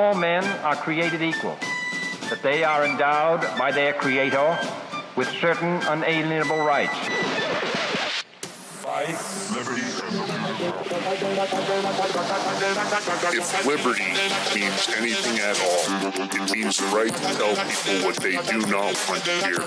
All men are created equal, that they are endowed by their Creator with certain unalienable rights. Life, liberty, if liberty means anything at all, it means the right to tell people what they do not want to hear.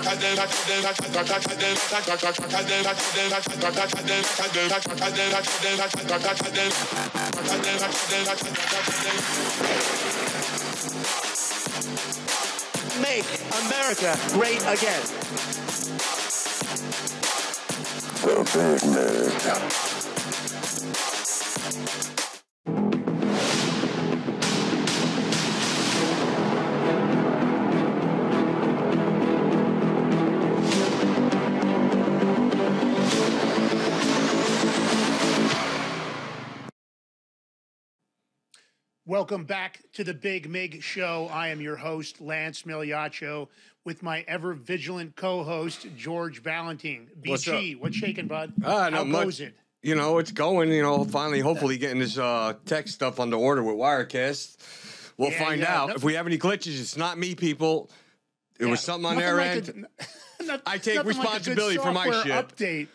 Make America great again. The Big Nerd. Welcome back to the Big Mig Show. I am your host, Lance Migliaccio, with my ever vigilant co host, George Valentine. What's BG, what's shaking, bud? Ah, How not goes much. it? You know, it's going. You know, finally, hopefully, getting this uh, tech stuff under order with Wirecast. We'll Yeah, find yeah, out no- if we have any glitches. It's not me, people. It was something on their like end. a- not- I take nothing like responsibility for my shit. Update.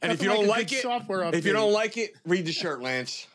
and if you don't like a like it, software if you don't like it, read the shirt, Lance.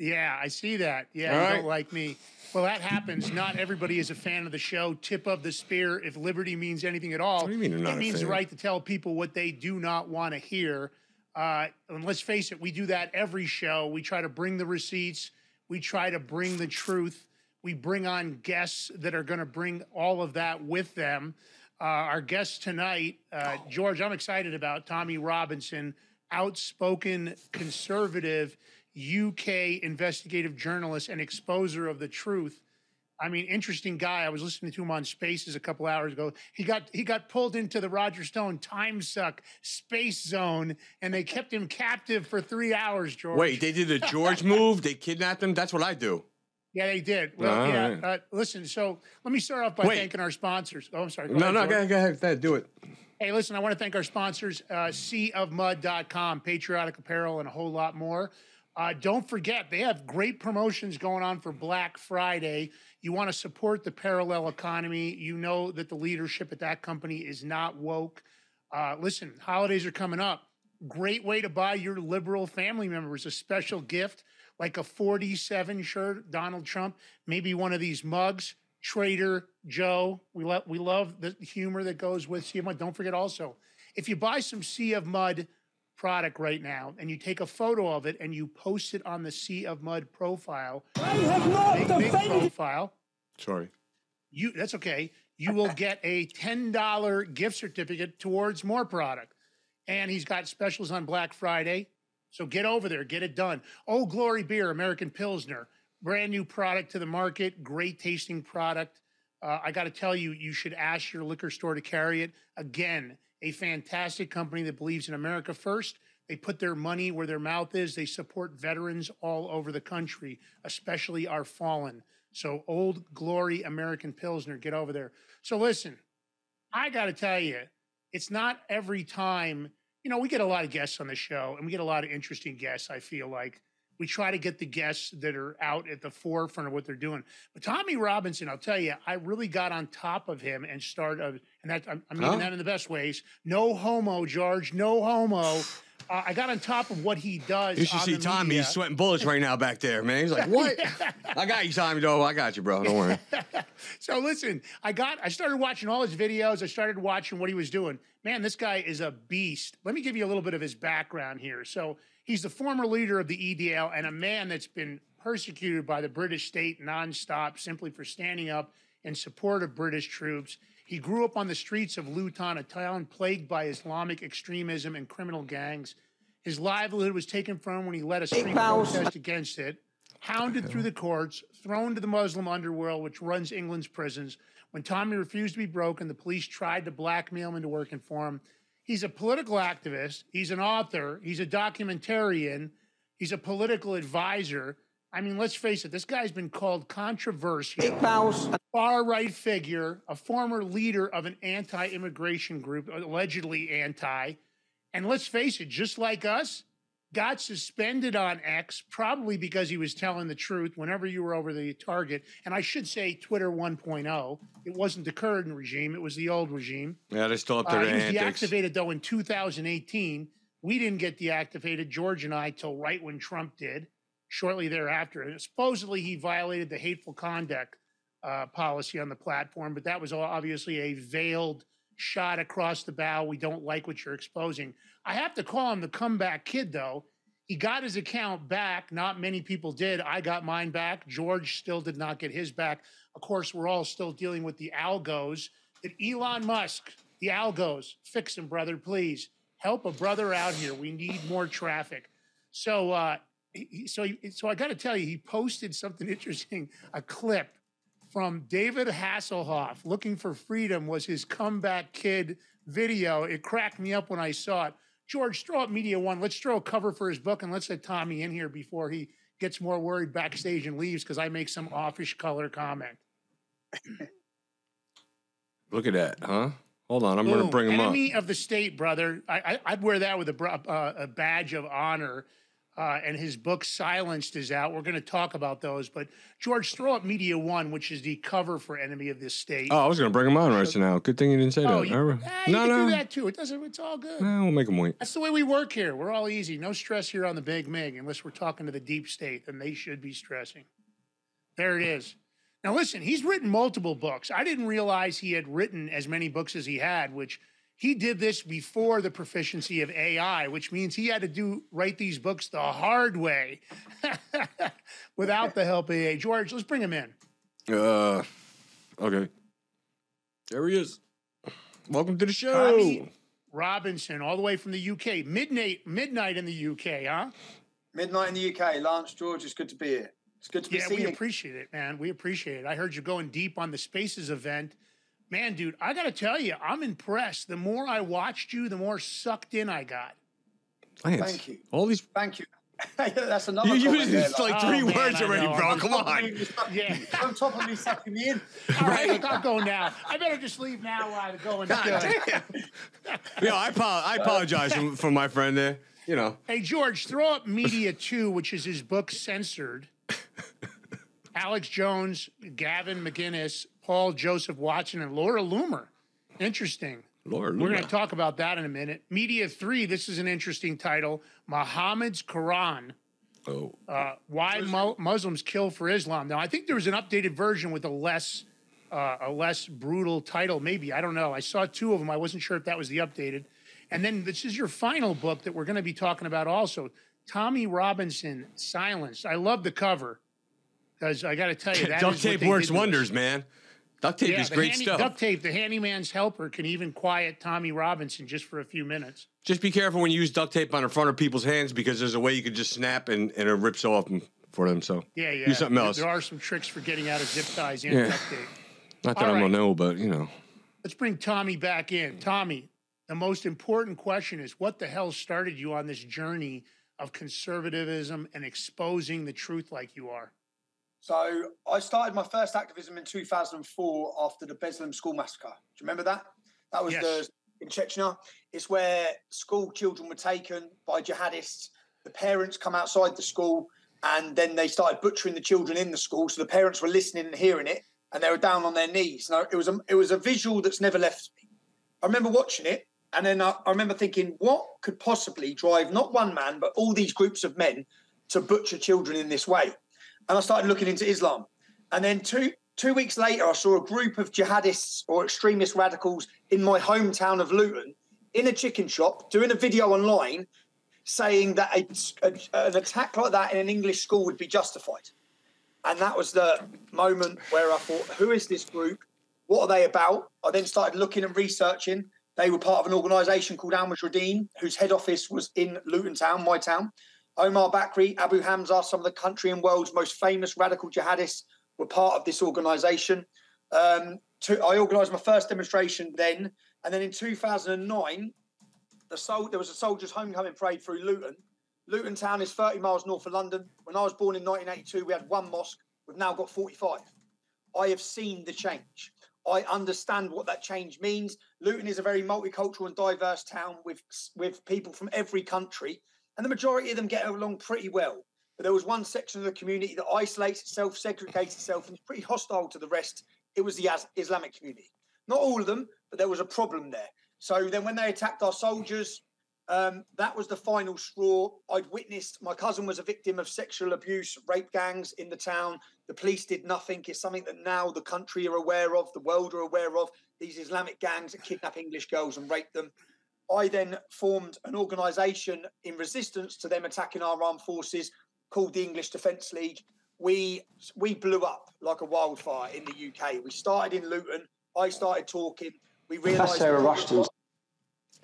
Yeah, I see that. Yeah, All you right. don't like me. Well, that happens. Not everybody is a fan of the show. Tip of the spear. If liberty means anything at all, What do you mean it means the right to tell people what they do not want to hear. Uh, and let's face it, we do that every show. We try to bring the receipts. We try to bring the truth. We bring on guests that are going to bring all of that with them. Uh, our guest tonight, uh, George, I'm excited about Tommy Robinson, outspoken conservative UK investigative journalist and exposer of the truth. I mean, interesting guy. I was listening to him on Spaces a couple hours ago. He got he got pulled into the Roger Stone time suck space zone, and they kept him captive for three hours. George. Wait, they did a George move. They kidnapped him. That's what I do. yeah, they did. Well, All yeah. right. Uh, listen, so let me start off by Wait. thanking our sponsors. Oh, I'm sorry. Go No, ahead, no, George. go ahead, go ahead, go ahead, do it. Hey, listen, I want to thank our sponsors, uh, seaofmud.com, patriotic apparel, and a whole lot more. Uh, don't forget, they have great promotions going on for Black Friday. You want to support the parallel economy. You know that the leadership at that company is not woke. Uh, listen, holidays are coming up. Great way to buy your liberal family members a special gift like a 47 shirt, Donald Trump, maybe one of these mugs. Trader Joe, we love we love the humor that goes with Sea of Mud. Don't forget also, if you buy some Sea of Mud product right now and you take a photo of it and you post it on the Sea of Mud profile, big, big profile, Sorry. you that's okay. You will get a $10 gift certificate towards more product. And he's got specials on Black Friday. So get over there, get it done. Oh, Glory Beer, American Pilsner, brand new product to the market, great tasting product. Uh, I got to tell you, you should ask your liquor store to carry it. Again, a fantastic company that believes in America first. They put their money where their mouth is. They support veterans all over the country, especially our fallen. So, Old Glory American Pilsner, get over there. So, listen, I got to tell you, it's not every time, you know, we get a lot of guests on the show and we get a lot of interesting guests, I feel like. We try to get the guests that are out at the forefront of what they're doing. But Tommy Robinson, I'll tell you, I really got on top of him and started, and that I'm, I'm meaning that in the best ways. No homo, George, no homo. Uh, I got on top of what he does. You should see Tommy. media. He's sweating bullets right now back there, man. He's like, what? I got you, Tommy, though. I got you, bro. Don't worry. So listen, I got I started watching all his videos. I started watching what he was doing. Man, this guy is a beast. Let me give you a little bit of his background here. So he's the former leader of the EDL and a man that's been persecuted by the British state nonstop simply for standing up in support of British troops. He grew up on the streets of Luton, a town plagued by Islamic extremism and criminal gangs. His livelihood was taken from him when he led a street protest against it hounded through the courts, thrown to the Muslim underworld, which runs England's prisons. When Tommy refused to be broken, the police tried to blackmail him into working for him. He's a political activist. He's an author. He's a documentarian. He's a political advisor. I mean, let's face it, this guy's been called controversial, far right figure, a former leader of an anti immigration group, allegedly anti. And let's face it, just like us, got suspended on X, probably because he was telling the truth whenever you were over the target. And I should say Twitter 1.0. It wasn't the current regime, it was the old regime. Yeah, they still up Uh, their he was deactivated though in 2018. We didn't get deactivated, George and I, till right when Trump did, shortly thereafter. And supposedly he violated the hateful conduct uh, policy on the platform, but that was all obviously a veiled shot across the bow. We don't like what you're exposing. I have to call him the comeback kid, though. He got his account back. Not many people did. I got mine back. George still did not get his back. Of course, we're all still dealing with the algos that Elon Musk, the algos, fix them, brother, please. Help a brother out here. We need more traffic. So, uh, he- so, so I got to tell you, he posted something interesting, a clip from David Hasselhoff. Looking for Freedom was his comeback kid video. It cracked me up when I saw it. George, throw up Media One. Let's throw a cover for his book and let's let Tommy in here before he gets more worried backstage and leaves because I make some offish color comment. Look at that, huh? Hold on, I'm going to bring him up. Enemy of the state, brother. I, I'd wear that with a, uh, a badge of honor. Uh, and his book Silenced is out. We're going to talk about those. But George, throw up Media One, which is the cover for Enemy of the State. Oh, I was going to bring him on right now. Good thing you didn't say Oh, that. you, ah, you no, can no. do that too. It doesn't. It's all good. Eh, we'll make him wait. That's the way we work here. We're all easy. No stress here on the Big Mig, unless we're talking to the deep state. and they should be stressing. There it is. Now listen, he's written multiple books. I didn't realize he had written as many books as he had, which he did this before the proficiency of AI, which means he had to do write these books the hard way without the help of AI. George, let's bring him in. Uh, okay. There he is. Welcome to the show. Tommy Robinson, all the way from the UK. Midnight, midnight in the UK, huh? Midnight in the UK. Lance George, it's good to be here. It's good to be Yeah, seen. we appreciate it, man. We appreciate it. I heard you going deep on the Spaces event. Man, dude, I got to tell you, I'm impressed. The more I watched you, the more sucked in I got. Lance, Thank you. All these. Thank you. That's another. You comment used there, it's like Lance. Oh, three man, words I already, know. bro. I'm- Come on. Yeah. on top of me sucking me in. All right, look, I'll go now. I better just leave now while I'm going. God damn. yeah, I, apo- I apologize for, for my friend there. You know, Hey, George, throw up Media 2, which is his book Censored. Alex Jones, Gavin McInnes, Paul Joseph Watson, and Laura Loomer. Interesting. Lord. We're going to talk about that in a minute. Media 3, this is an interesting title Muhammad's Quran. Oh. Uh, why Mu- Muslims kill for Islam. Now, I think there was an updated version with a less uh, a less brutal title. Maybe I don't know. I saw two of them. I wasn't sure if that was the updated. And then this is your final book that we're going to be talking about also. Tommy Robinson, Silence. I love the cover because I got to tell you that Duct is what tape they works did wonders, man. Duct tape Yeah, is great handy- stuff. Duct tape, the handyman's helper, can even quiet Tommy Robinson just for a few minutes. Just be careful when you use duct tape on the front of people's hands because there's a way you could just snap and, and it rips off them for them. So Yeah, yeah. use something else. There are some tricks for getting out of zip ties and Yeah. duct tape. Not that All I'm right. gonna know, but you know. Let's bring Tommy back in. Tommy, the most important question is what the hell started you on this journey of conservatism and exposing the truth like you are? So I started my first activism in 2004 after the Beslan school massacre. Do you remember that? That was Yes. the in Chechnya. It's where school children were taken by jihadists. The parents come outside the school and then they started butchering the children in the school. So the parents were listening and hearing it, and they were down on their knees. Now it was a it was a visual that's never left me. I remember watching it, and then I, I remember thinking, what could possibly drive not one man but all these groups of men to butcher children in this way? And I started looking into Islam. And then two two weeks later, I saw a group of jihadists or extremist radicals in my hometown of Luton in a chicken shop doing a video online saying that a, a- an attack like that in an English school would be justified. And that was the moment where I thought, who is this group? What are they about? I then started looking and researching. They were part of an organisation called Al-Muhajiroun, whose head office was in Luton Town, my town. Omar Bakri, Abu Hamza, some of the country and world's most famous radical jihadists were part of this organisation. Um, to, I organised my first demonstration then, and then in 2009, the sol- there was a soldiers' homecoming parade through Luton. Luton town is 30 miles north of London. When I was born in 1982, we had one mosque. We've now got 45. I have seen the change. I understand what that change means. Luton is a very multicultural and diverse town with with people from every country, and the majority of them get along pretty well. But there was one section of the community that isolates itself, segregates itself, and is pretty hostile to the rest. It was the Islamic community. Not all of them, but there was a problem there. So then, when they attacked our soldiers, um, that was the final straw. I'd witnessed my cousin was a victim of sexual abuse, rape gangs in the town. The police did nothing. It's something that now the country are aware of, the world are aware of. These Islamic gangs that kidnap English girls and rape them. I then formed an organisation in resistance to them attacking our armed forces called the English Defence League. We we blew up like a wildfire in the UK. We started in Luton. I started talking. We realised Sarah Rushton.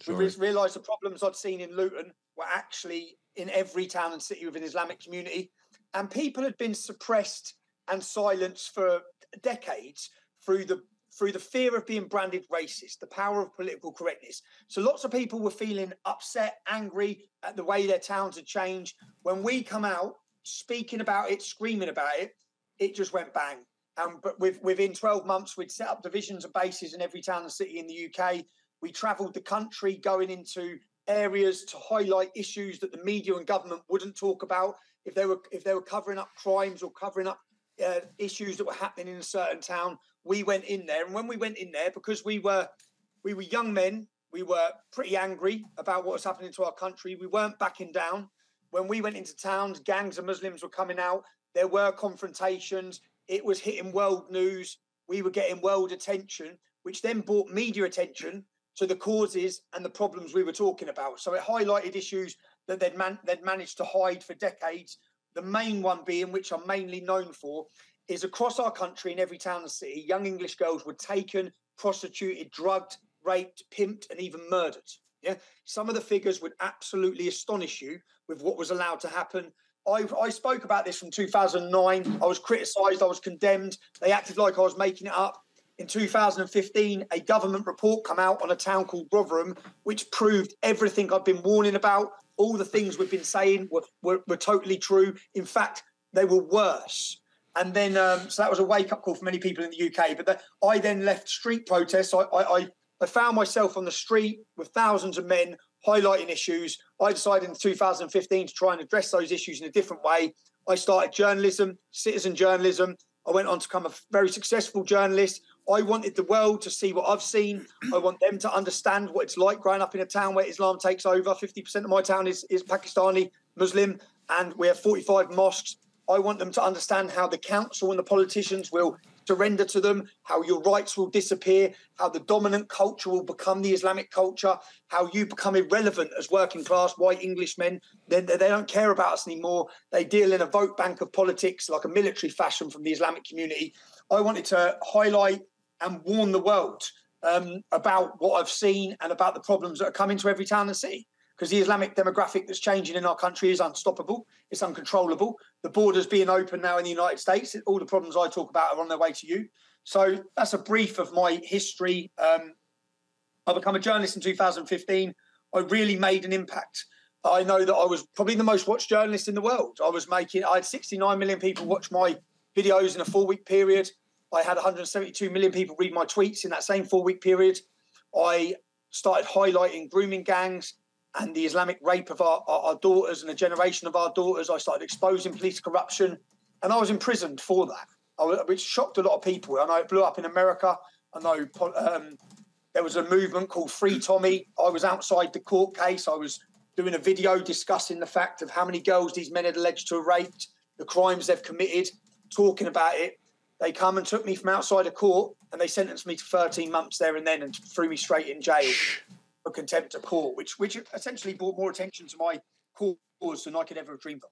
We re- realised the problems I'd seen in Luton were actually in every town and city with an Islamic community, and people had been suppressed and silenced for decades through the through the fear of being branded racist, the power of political correctness. So lots of people were feeling upset, angry at the way their towns had changed. When we come out speaking about it, screaming about it, it just went bang. And but with, within 12 months, we'd set up divisions and bases in every town and city in the UK. We travelled the country going into areas to highlight issues that the media and government wouldn't talk about. If they were if they were covering up crimes or covering up uh, issues that were happening in a certain town, we went in there. And when we went in there, because we were we were young men, we were pretty angry about what was happening to our country. We weren't backing down. When we went into towns, gangs of Muslims were coming out. There were confrontations. It was hitting world news. We were getting world attention, which then brought media attention to the causes and the problems we were talking about. So it highlighted issues that they'd, man- they'd managed to hide for decades. The main one being, which I'm mainly known for, is across our country in every town and city, young English girls were taken, prostituted, drugged, raped, pimped, and even murdered. Yeah, some of the figures would absolutely astonish you with what was allowed to happen. I, I spoke about this from 2009. I was criticised. I was condemned. They acted like I was making it up in 2015, a government report come out on a town called Rotherham, which proved everything I've been warning about. All the things we've been saying were, were, were totally true. In fact, they were worse. And then, um, so that was a wake up call for many people in the UK. But the, I then left street protests. I, I, I found myself on the street with thousands of men highlighting issues. I decided in 2015 to try and address those issues in a different way. I started journalism, citizen journalism. I went on to become a very successful journalist. I wanted the world to see what I've seen. I want them to understand what it's like growing up in a town where Islam takes over. 50% of my town is, is Pakistani Muslim, and we have 45 mosques. I want them to understand how the council and the politicians will surrender to them, how your rights will disappear, how the dominant culture will become the Islamic culture, how you become irrelevant as working class white Englishmen. They, they don't care about us anymore. They deal in a vote bank of politics like a military fashion from the Islamic community. I wanted to highlight and warn the world um, about what I've seen and about the problems that are coming to every town and city. Because the Islamic demographic that's changing in our country is unstoppable, it's uncontrollable. The borders being open now in the United States, all the problems I talk about are on their way to you. So that's a brief of my history. Um, I became a journalist in 2015. I really made an impact. I know that I was probably the most watched journalist in the world. I was making, I had 69 million people watch my videos in a four week period. I had 172 million people read my tweets in that same four week period. I started highlighting grooming gangs and the Islamic rape of our, our, our, daughters and a generation of our daughters. I started exposing police corruption, and I was imprisoned for that, which shocked a lot of people. I know it blew up in America. I know um, there was a movement called Free Tommy. I was outside the court case. I was doing a video discussing the fact of how many girls these men had alleged to have raped, the crimes they've committed, talking about it. They come and took me from outside a court and they sentenced me to 13 months there and then and threw me straight in jail for contempt of court, which which essentially brought more attention to my cause than I could ever dreamed of.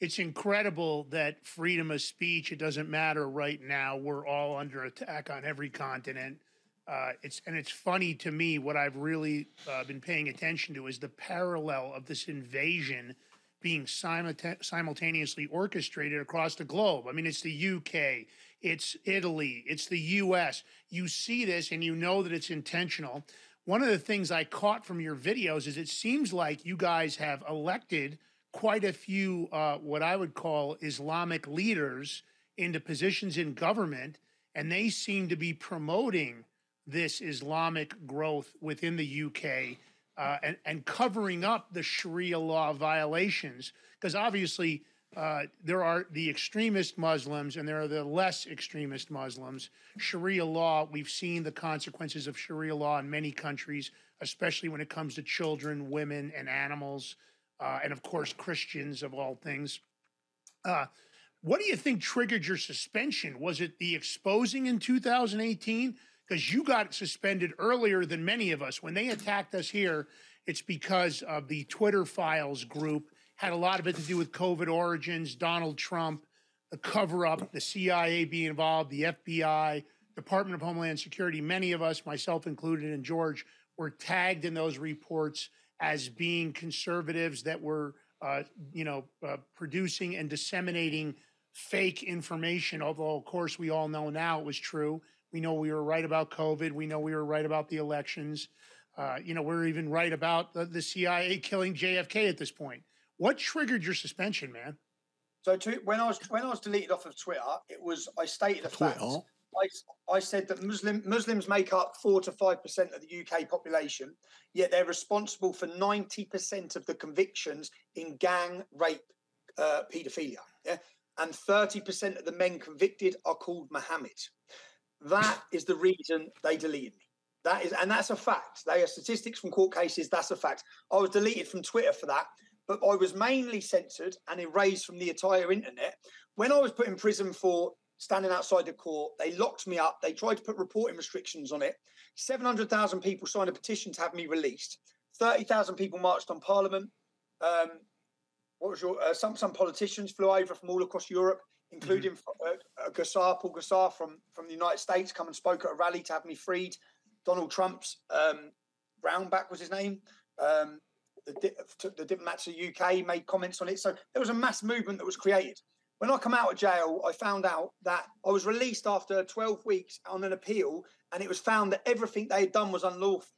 It's incredible that freedom of speech, it doesn't matter right now. We're all under attack on every continent. Uh, it's and it's funny to me what I've really uh, been paying attention to is the parallel of this invasion being simultaneously orchestrated across the globe. I mean, it's the UK, it's Italy, it's the US. You see this and you know that it's intentional. One of the things I caught from your videos is it seems like you guys have elected quite a few, uh, what I would call Islamic leaders into positions in government, and they seem to be promoting this Islamic growth within the UK. uh, and, and covering up the Sharia law violations, because obviously uh, there are the extremist Muslims and there are the less extremist Muslims. Sharia law, we've seen the consequences of Sharia law in many countries, especially when it comes to children, women, and animals, uh, and of course, Christians of all things. Uh, what do you think triggered your suspension? Was it the exposing in 2018? Because you got suspended earlier than many of us. When they attacked us here, it's because of the Twitter files group had a lot of it to do with COVID origins, Donald Trump, the cover up, the CIA being involved, the FBI, Department of Homeland Security. Many of us, myself included, and George, were tagged in those reports as being conservatives that were, uh, you know, uh, producing and disseminating fake information. Although, of course, we all know now it was true. We know we were right about COVID. We know we were right about the elections. Uh, you know, we're even right about the, the CIA killing JFK at this point. What triggered your suspension, man? So to, when I was when I was deleted off of Twitter, it was I stated a fact. I, I said that Muslim Muslims make up four to five percent of the UK population, yet they're responsible for ninety percent of the convictions in gang rape, uh, paedophilia. Yeah, and thirty percent of the men convicted are called Muhammad. That is the reason they deleted me. That is, and that's a fact. They are statistics from court cases. That's a fact. I was deleted from Twitter for that but I was mainly censored and erased from the entire internet. When I was put in prison for standing outside the court, they locked me up. They tried to put reporting restrictions on it. 700,000 people signed a petition to have me released. 30,000 people marched on Parliament. Um, what was your uh, some some politicians flew over from all across Europe, including mm-hmm. uh, uh, Gosar, Paul Gosar from from the United States, come and spoke at a rally to have me freed. Donald Trump's um, Brownback was his name. Um, the, the diplomats of the UK made comments on it. So there was a mass movement that was created. When I come out of jail, I found out that I was released after 12 weeks on an appeal, and it was found that everything they had done was unlawful.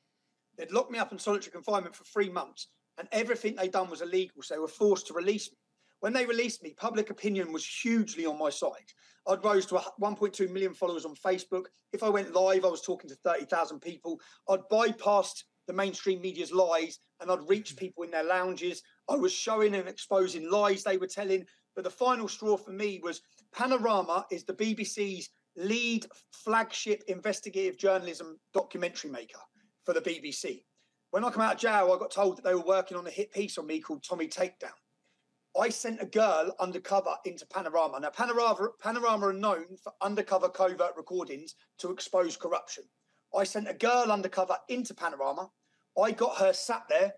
They'd locked me up in solitary confinement for three months, and everything they'd done was illegal. So they were forced to release me. When they released me, public opinion was hugely on my side. I'd rose to 1.2 million followers on Facebook. If I went live, I was talking to 30,000 people. I'd bypassed the mainstream media's lies and I'd reach mm. people in their lounges. I was showing and exposing lies they were telling. But the final straw for me was Panorama is the BBC's lead flagship investigative journalism documentary maker for the BBC. When I come out of jail, I got told that they were working on a hit piece on me called Tommy Takedown. I sent a girl undercover into Panorama. Now, Panorama, Panorama are known for undercover covert recordings to expose corruption. I sent a girl undercover into Panorama. I got her sat there.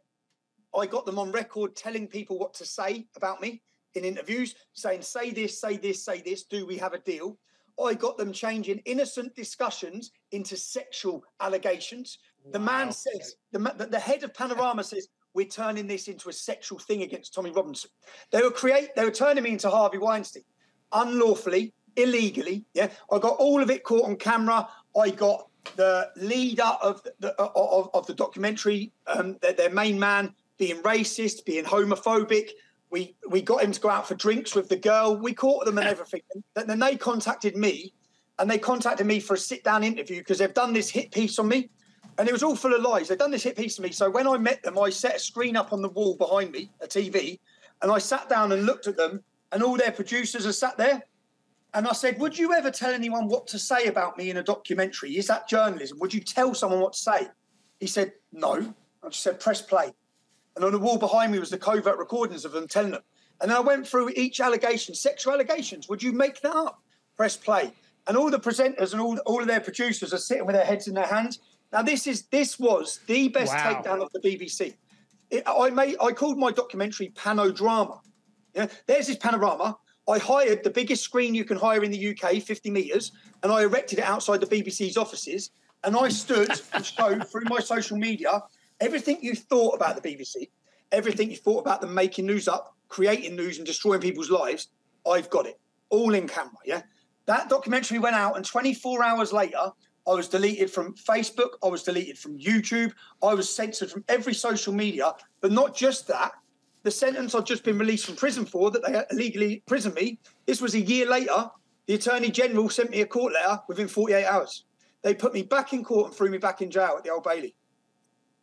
I got them on record telling people what to say about me in interviews, saying, say this, say this, say this. Do we have a deal? I got them changing innocent discussions into sexual allegations. Wow. The man says, the, the head of Panorama says, we're turning this into a sexual thing against Tommy Robinson. They were create, they were turning me into Harvey Weinstein, unlawfully, illegally. Yeah, I got all of it caught on camera. I got the leader of the, of, of the documentary, um, their, their main man being racist, being homophobic. We we got him to go out for drinks with the girl. We caught them and everything. And then they contacted me, and they contacted me for a sit down interview because they've done this hit piece on me, and it was all full of lies. They've done this hit piece on me. So when I met them, I set a screen up on the wall behind me, a TV, and I sat down and looked at them, and all their producers are sat there, and I said, Would you ever tell anyone what to say about me in a documentary? Is that journalism? Would you tell someone what to say? He said, No. I just said, Press play. And on the wall behind me was the covert recordings of them telling them. And I went through each allegation, sexual allegations. Would you make that up? Press play. And all the presenters and all, all of their producers are sitting with their heads in their hands. Now, this is this was the best wow. takedown of the BBC. It, I made I called my documentary Panodrama. Yeah, there's this panorama. I hired the biggest screen you can hire in the UK, 50 metres, and I erected it outside the BBC's offices. And I stood and showed through my social media everything you thought about the BBC, everything you thought about them making news up, creating news, and destroying people's lives. I've got it all in camera. Yeah. That documentary went out, and 24 hours later, I was deleted from Facebook. I was deleted from YouTube. I was censored from every social media. But not just that, the sentence I'd just been released from prison for, that they illegally imprisoned me, this was a year later. The Attorney General sent me a court letter within 48 hours. They put me back in court and threw me back in jail at the Old Bailey.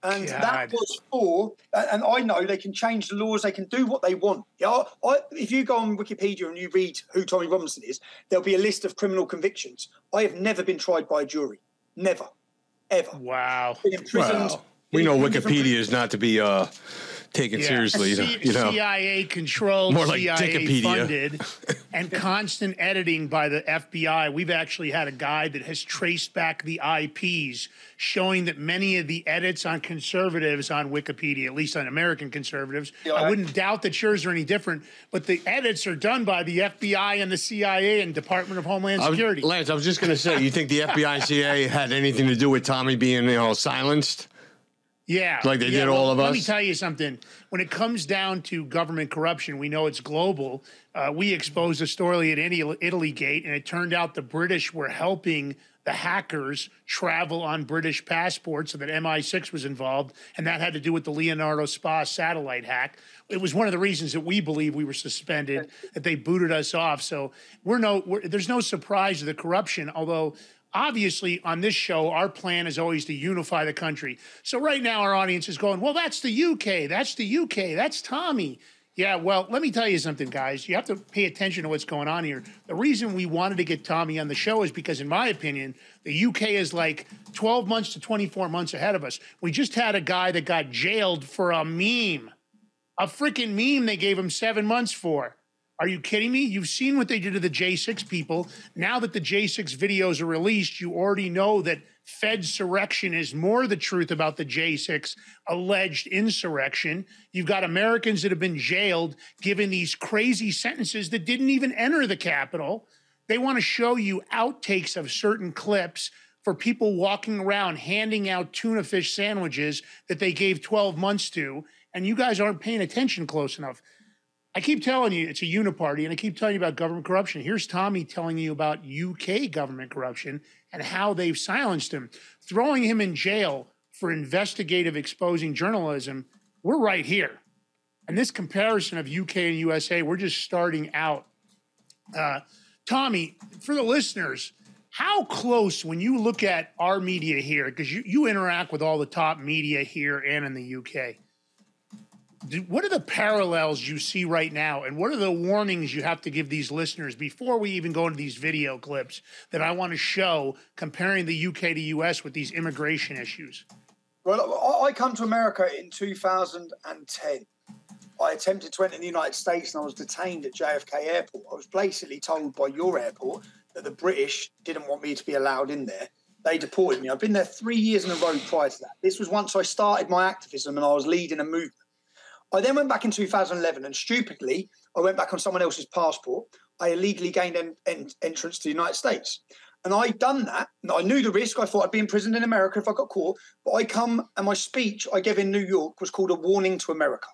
And God. that was for, and I know they can change the laws, they can do what they want. Yeah, I, if you go on Wikipedia and you read who Tommy Robinson is, there'll be a list of criminal convictions. I have never been tried by a jury. Never. Ever. Wow. Been imprisoned. Well, we know Wikipedia is not to be uh, taken seriously. C- you know, CIA controlled, More like CIA Dickopedia. funded, and constant editing by the FBI. We've actually had a guy that has traced back the IPs, showing that many of the edits on conservatives on Wikipedia, at least on American conservatives, Yeah, I I- wouldn't doubt that yours are any different, but the edits are done by the FBI and the CIA and Department of Homeland I was, Security. Lance, I was just going to say, you think the FBI and CIA had anything to do with Tommy being, you know, silenced? Yeah. Like they yeah, did all of us. Let me tell you something. When it comes down to government corruption, we know it's global. Uh, we exposed a story at Italy, Italy Gate, and it turned out the British were helping the hackers travel on British passports so that MI6 was involved. And that had to do with the Leonardo Spa satellite hack. It was one of the reasons that we believe we were suspended, that they booted us off. So we're no, we're, there's no surprise to the corruption, although obviously on this show our plan is always to unify the country. So right now our audience is going well that's the uk that's the uk that's tommy. Yeah well let me tell you something guys. You have to pay attention to what's going on here. The reason we wanted to get tommy on the show is because in my opinion the uk is like 12 months to 24 months ahead of us. We just had a guy that got jailed for a meme. A freaking meme they gave him seven months for. Are you kidding me? You've seen what they did to the J6 people. Now that the J6 videos are released, you already know that Fed surrection is more the truth about the J6 alleged insurrection. You've got Americans that have been jailed given these crazy sentences that didn't even enter the Capitol. They want to show you outtakes of certain clips for people walking around handing out tuna fish sandwiches that they gave 12 months to, and you guys aren't paying attention close enough. I keep telling you it's a uniparty, and I keep telling you about government corruption. Here's Tommy telling you about UK government corruption and how they've silenced him, throwing him in jail for investigative exposing journalism. We're right here. And this comparison of UK and USA, we're just starting out. Uh, Tommy, for the listeners, how close, when you look at our media here, because you, you interact with all the top media here and in the UK, what are the parallels you see right now? And what are the warnings you have to give these listeners before we even go into these video clips that I want to show comparing the UK to US with these immigration issues? Well, I come to America in 2010. I attempted to enter the United States and I was detained at JFK Airport. I was basically told by your airport that the British didn't want me to be allowed in there. They deported me. I've been there three years in a row prior to that. This was once I started my activism and I was leading a movement. I then went back in 2011 and stupidly, I went back on someone else's passport. I illegally gained en- en- entrance to the United States. And I'd done that. I knew the risk. I thought I'd be imprisoned in America if I got caught. But I come and my speech I gave in New York was called A Warning to America.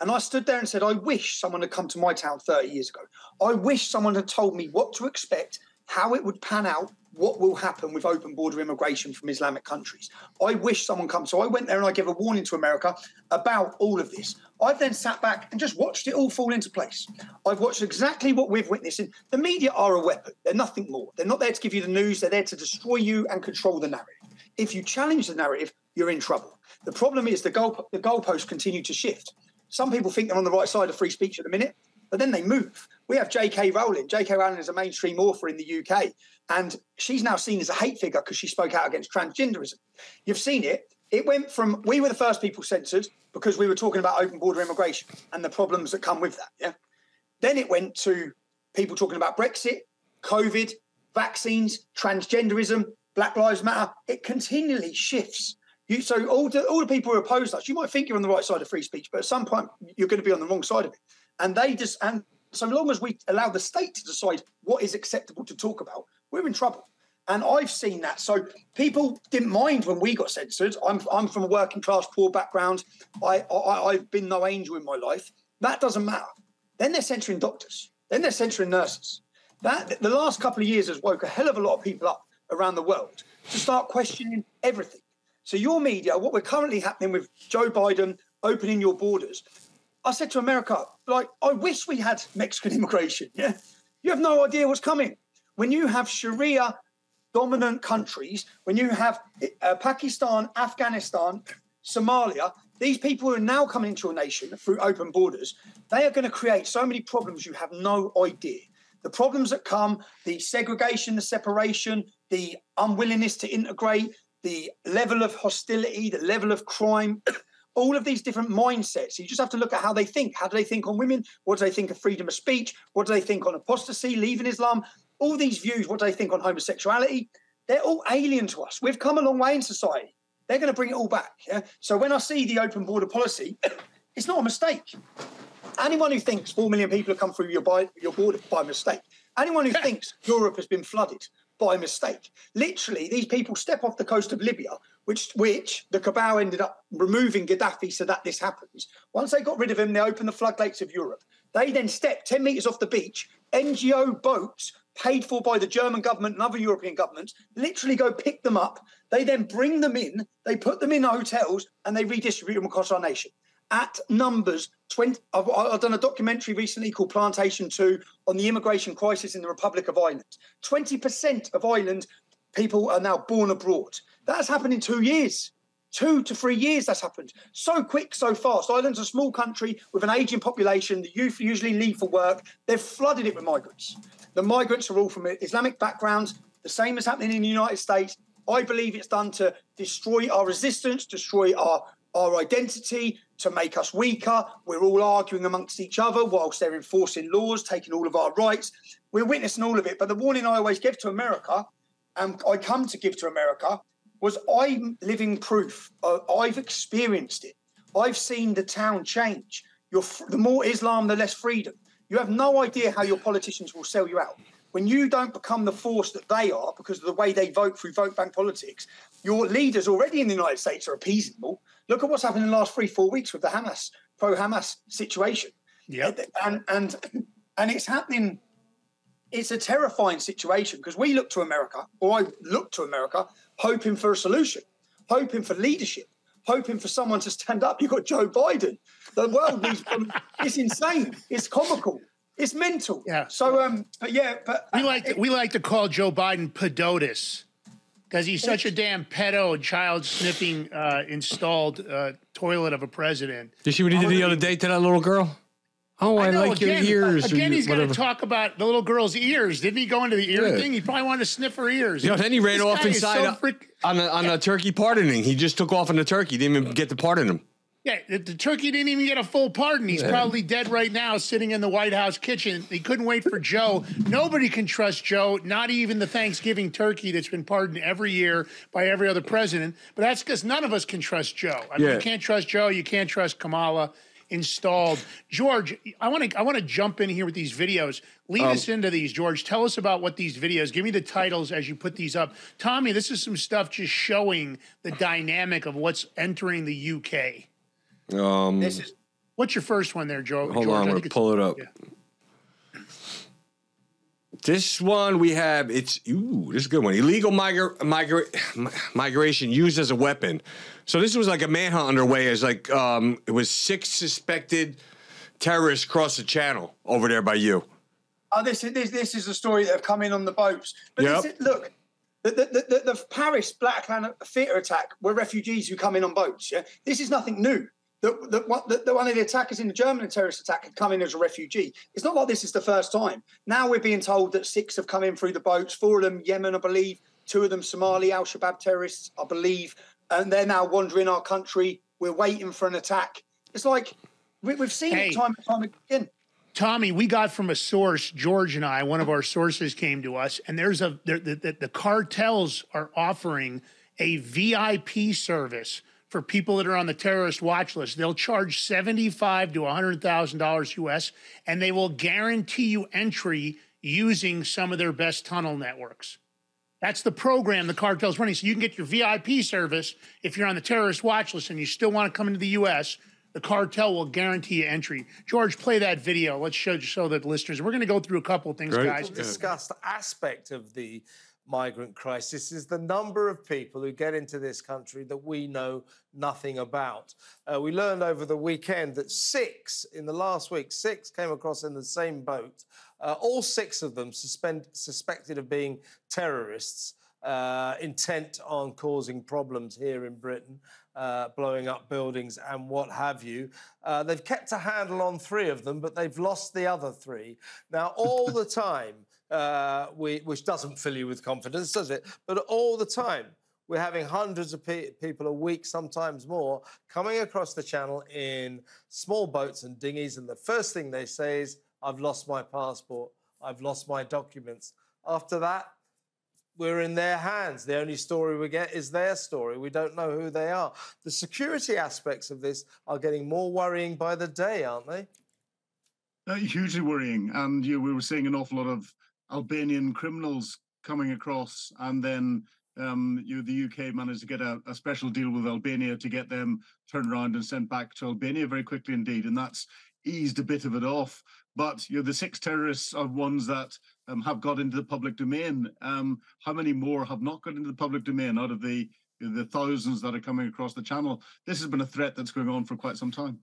And I stood there and said, I wish someone had come to my town 30 years ago. I wish someone had told me what to expect, how it would pan out, what will happen with open border immigration from Islamic countries. I wish someone come. So I went there and I gave a warning to America about all of this. I've then sat back and just watched it all fall into place. I've watched exactly what we've witnessed. And the media are a weapon. They're nothing more. They're not there to give you the news. They're there to destroy you and control the narrative. If you challenge the narrative, you're in trouble. The problem is the goal the goalposts continue to shift. Some people think they're on the right side of free speech at the minute, but then they move. We have J.K. Rowling. J.K. Rowling is a mainstream author in the UK, and she's now seen as a hate figure because she spoke out against transgenderism. You've seen it. It went from we were the first people censored because we were talking about open border immigration and the problems that come with that. Yeah. Then it went to people talking about Brexit, COVID, vaccines, transgenderism, Black Lives Matter. It continually shifts. You, so all the, all the people who oppose us, you might think you're on the right side of free speech, but at some point you're going to be on the wrong side of it. And they just and so long as we allow the state to decide what is acceptable to talk about, we're in trouble. And I've seen that. So people didn't mind when we got censored. I'm, I'm from a working class poor background. I, I, I've been no angel in my life. That doesn't matter. Then they're censoring doctors. Then they're censoring nurses. That the last couple of years has woke a hell of a lot of people up around the world to start questioning everything. So your media, what we're currently happening with Joe Biden opening your borders, I said to America, like, I wish we had Mexican immigration. Yeah, you have no idea what's coming when you have Sharia dominant countries, when you have uh, Pakistan, Afghanistan, Somalia. These people who are now coming into your nation through open borders, they are going to create so many problems you have no idea. The problems that come, the segregation, the separation, the unwillingness to integrate, the level of hostility, the level of crime, all of these different mindsets. You just have to look at how they think. How do they think on women? What do they think of freedom of speech? What do they think on apostasy, leaving Islam? All these views, what do they think on homosexuality? They're all alien to us. We've come a long way in society. They're going to bring it all back. Yeah? So when I see the open border policy, it's not a mistake. Anyone who thinks four million people have come through your, by, your border by mistake, anyone who thinks Europe has been flooded by mistake, literally, these people step off the coast of Libya, which which the cabal ended up removing Gaddafi so that this happens. Once they got rid of him, they opened the floodgates of Europe. They then step 10 metres off the beach, NGO boats paid for by the German government and other European governments, literally go pick them up. They then bring them in, they put them in hotels, and they redistribute them across our nation. At numbers 20, I've, I've done a documentary recently called Plantation 2 on the immigration crisis in the Republic of Ireland. 20% of Ireland people are now born abroad. That has happened in two years. Two to three years that's happened. So quick, so fast. Ireland's a small country with an aging population. The youth usually leave for work. They've flooded it with migrants. The migrants are all from Islamic backgrounds, the same is happening in the United States. I believe it's done to destroy our resistance, destroy our, our identity, to make us weaker. We're all arguing amongst each other whilst they're enforcing laws, taking all of our rights. We're witnessing all of it. But the warning I always give to America, and I come to give to America, was I'm living proof. Uh, I've experienced it. I've seen the town change. You're, the more Islam, the less freedom. You have no idea how your politicians will sell you out. When you don't become the force that they are because of the way they vote through vote bank politics, your leaders already in the United States are appeasing them. Look at what's happened in the last three, four weeks with the Hamas, pro Hamas situation. Yeah. And, and, and it's happening. It's a terrifying situation because we look to America, or I look to America, hoping for a solution, hoping for leadership, hoping for someone to stand up. You've got Joe Biden. The world needs. it's insane. It's comical. It's mental. Yeah. So, um, but yeah, but we like to, we like to call Joe Biden pedotus because he's such a damn pedo, child sniffing, uh, installed uh, toilet of a president. Did you see what he did the other day to that little girl? Oh, I, I know, like again, your ears. Again, he's going to talk about the little girl's ears. Didn't he go into the ear yeah. thing? He probably wanted to sniff her ears. You know, then he ran this off inside so uh, frick- on a, on the turkey pardoning. He just took off on the turkey. Didn't even get to pardon him. Yeah, the, the turkey didn't even get a full pardon. He's yeah. probably dead right now, sitting in the White House kitchen. He couldn't wait for Joe. Nobody can trust Joe, not even the Thanksgiving turkey that's been pardoned every year by every other president. But that's because none of us can trust Joe. I mean, yeah. you can't trust Joe. You can't trust Kamala installed. George, I want to I want to jump in here with these videos. Lead um, us into these, George. Tell us about what these videos. Give me the titles as you put these up. Tommy, this is some stuff just showing the dynamic of what's entering the UK. Um, this is what's your first one there, Joe? Hold George? on, I'm gonna pull it up. Yeah. This one we have it's ooh, this is a good one. Illegal migra- migra- migration used as a weapon. So this was like a manhunt underway as like um, it was six suspected terrorists crossed the channel over there by you. Oh, this is this, this is a story that have come in on the boats. But yep. is, look, the, the, the, the Paris Bataclan Theatre attack were refugees who come in on boats. Yeah, this is nothing new that, that, that, that one of the attackers in the German terrorist attack had come in as a refugee. It's not like this is the first time. Now we're being told that six have come in through the boats, four of them Yemen, I believe, two of them Somali Al Shabaab terrorists, I believe, and they're now wandering our country. We're waiting for an attack. It's like we, have seen hey. it time and time again. Tommy, we got from a source, George and I, one of our sources came to us, and there's a the, the, the cartels are offering a VIP service for people that are on the terrorist watch list. They'll charge seventy-five to hundred thousand dollars US, and they will guarantee you entry using some of their best tunnel networks. That's the program the cartel's running. So you can get your VIP service if you're on the terrorist watch list and you still want to come into the U.S. The cartel will guarantee you entry. George, play that video. Let's show show the listeners. We're going to go through a couple of things, Great. guys. Discussed aspect of the migrant crisis is the number of people who get into this country that we know nothing about. Uh, we learned over the weekend that six, in the last week, six came across in the same boat. Uh, all six of them suspend, suspected of being terrorists. Uh, intent on causing problems here in Britain. uh, blowing up buildings and what have you. Uh, they've kept a handle on three of them, but they've lost the other three. Now, all the time, uh, we, which doesn't fill you with confidence, does it? But all the time, we're having hundreds of pe- people a week, sometimes more, coming across the channel in small boats and dinghies. And the first thing they say is, I've lost my passport, I've lost my documents. After that, we're in their hands. The only story we get is their story. We don't know who they are. The security aspects of this are getting more worrying by the day, aren't they? Uh, hugely worrying. And you know, we were seeing an awful lot of Albanian criminals coming across, and then um, you know, the UK managed to get a, a, special deal with Albania to get them turned around and sent back to Albania very quickly indeed, and that's eased a bit of it off. But you know, the six terrorists are ones that um, have got into the public domain. Um, how many more have not got into the public domain out of the the thousands that are coming across the channel? This has been a threat that's going on for quite some time.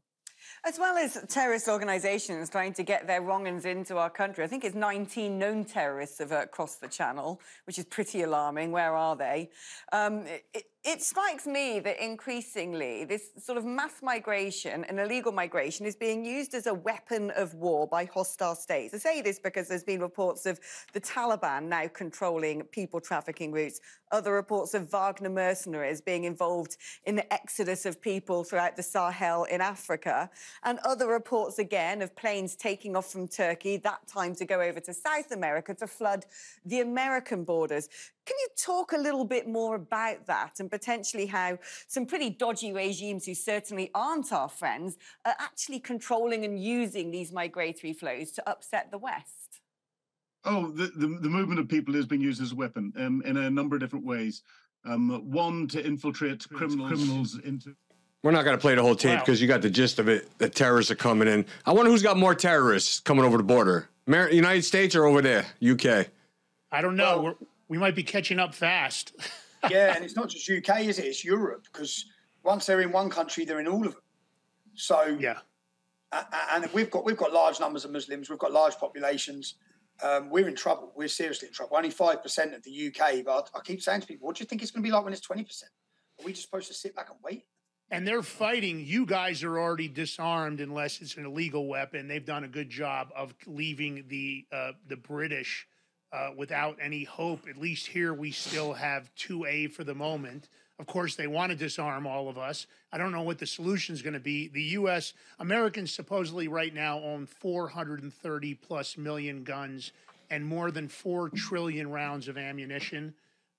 As well as terrorist organisations trying to get their wrong'uns into our country. I think it's 19 known terrorists have uh, crossed the channel, which is pretty alarming. Where are they? Um, it, it strikes me that increasingly this sort of mass migration and illegal migration is being used as a weapon of war by hostile states. I say this because there's been reports of the Taliban now controlling people trafficking routes, other reports of Wagner mercenaries being involved in the exodus of people throughout the Sahel in Africa, and other reports again of planes taking off from Turkey, that time to go over to South America to flood the American borders. Can you talk a little bit more about that and potentially how some pretty dodgy regimes who certainly aren't our friends are actually controlling and using these migratory flows to upset the West? Oh, the, the, the movement of people is being used as a weapon um, in a number of different ways. Um, one, to infiltrate criminals, criminals into. We're not going to play the whole tape because wow. you got the gist of it. The terrorists are coming in. I wonder who's got more terrorists coming over the border. United States or over there, UK? I don't know. Well, we might be catching up fast. yeah, and it's not just UK, is it? It's Europe because once they're in one country, they're in all of them. So yeah, and we've got we've got large numbers of Muslims. We've got large populations. Um, we're in trouble. We're seriously in trouble. Only five percent of the UK, but I keep saying to people, "What do you think it's going to be like when it's twenty percent? Are we just supposed to sit back and wait?" And they're fighting. You guys are already disarmed unless it's an illegal weapon. They've done a good job of leaving the uh, the British uh, without any hope. At least here we still have 2A for the moment. Of course, they want to disarm all of us. I don't know what the solution is going to be. The U.S. Americans supposedly right now own 430 plus million guns and more than 4 trillion rounds of ammunition.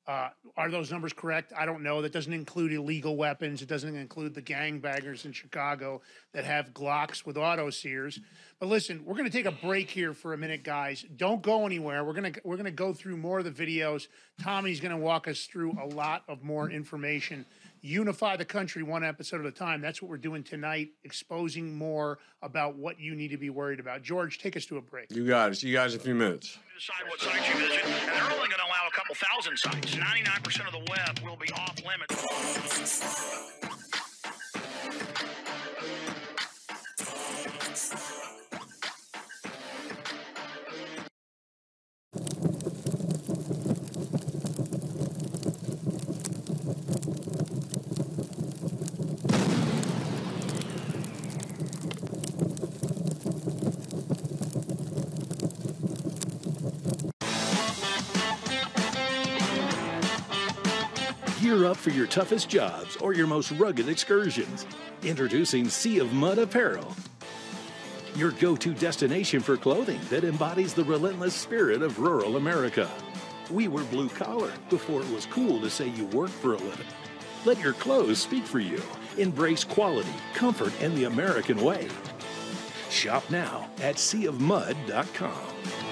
Uh, are those numbers correct? I don't know. That doesn't include illegal weapons. It doesn't include the gangbangers in Chicago that have Glocks with auto sears. But listen, we're going to take a break here for a minute, guys. Don't go anywhere. We're going to we're going to go through more of the videos. Tommy's going to walk us through a lot of more information unify the country one episode at a time. That's what we're doing tonight, exposing more about what you need to be worried about. George, take us to a break. You got it. You guys in a few minutes. Decide what sites you visit, and they're only going to allow a couple thousand sites. 99% of the web will be off limits. Up for your toughest jobs or your most rugged excursions. Introducing Sea of Mud Apparel. Your go to destination for clothing that embodies the relentless spirit of rural America. We were blue collar before it was cool to say you work for a living. Let your clothes speak for you. Embrace quality, comfort, and the American way. Shop now at seaofmud.com.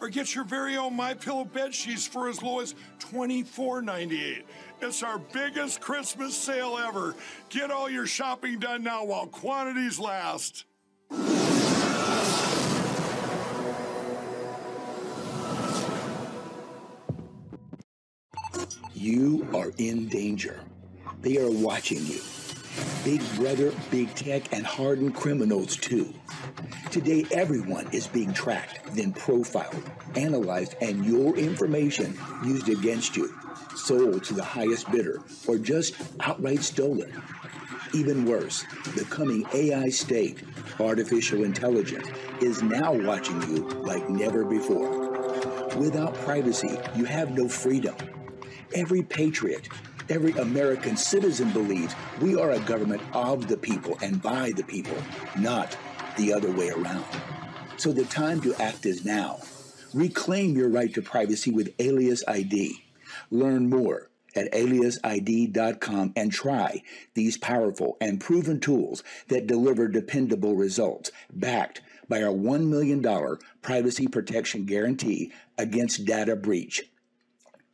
or get your very own My Pillow bed sheets for as low as $24.98. It's our biggest Christmas sale ever. Get all your shopping done now while quantities last. You are in danger. They are watching you. Big Brother, Big Tech, and hardened criminals, too. Today, everyone is being tracked, then profiled, analyzed, and your information used against you, sold to the highest bidder, or just outright stolen. Even worse, the coming AI state, artificial intelligence, is now watching you like never before. Without privacy, you have no freedom. Every patriot, every American citizen believes we are a government of the people and by the people, not the other way around. So the time to act is now. Reclaim your right to privacy with Alias ID. Learn more at aliasid.com and try these powerful and proven tools that deliver dependable results, backed by our $1 million privacy protection guarantee against data breach.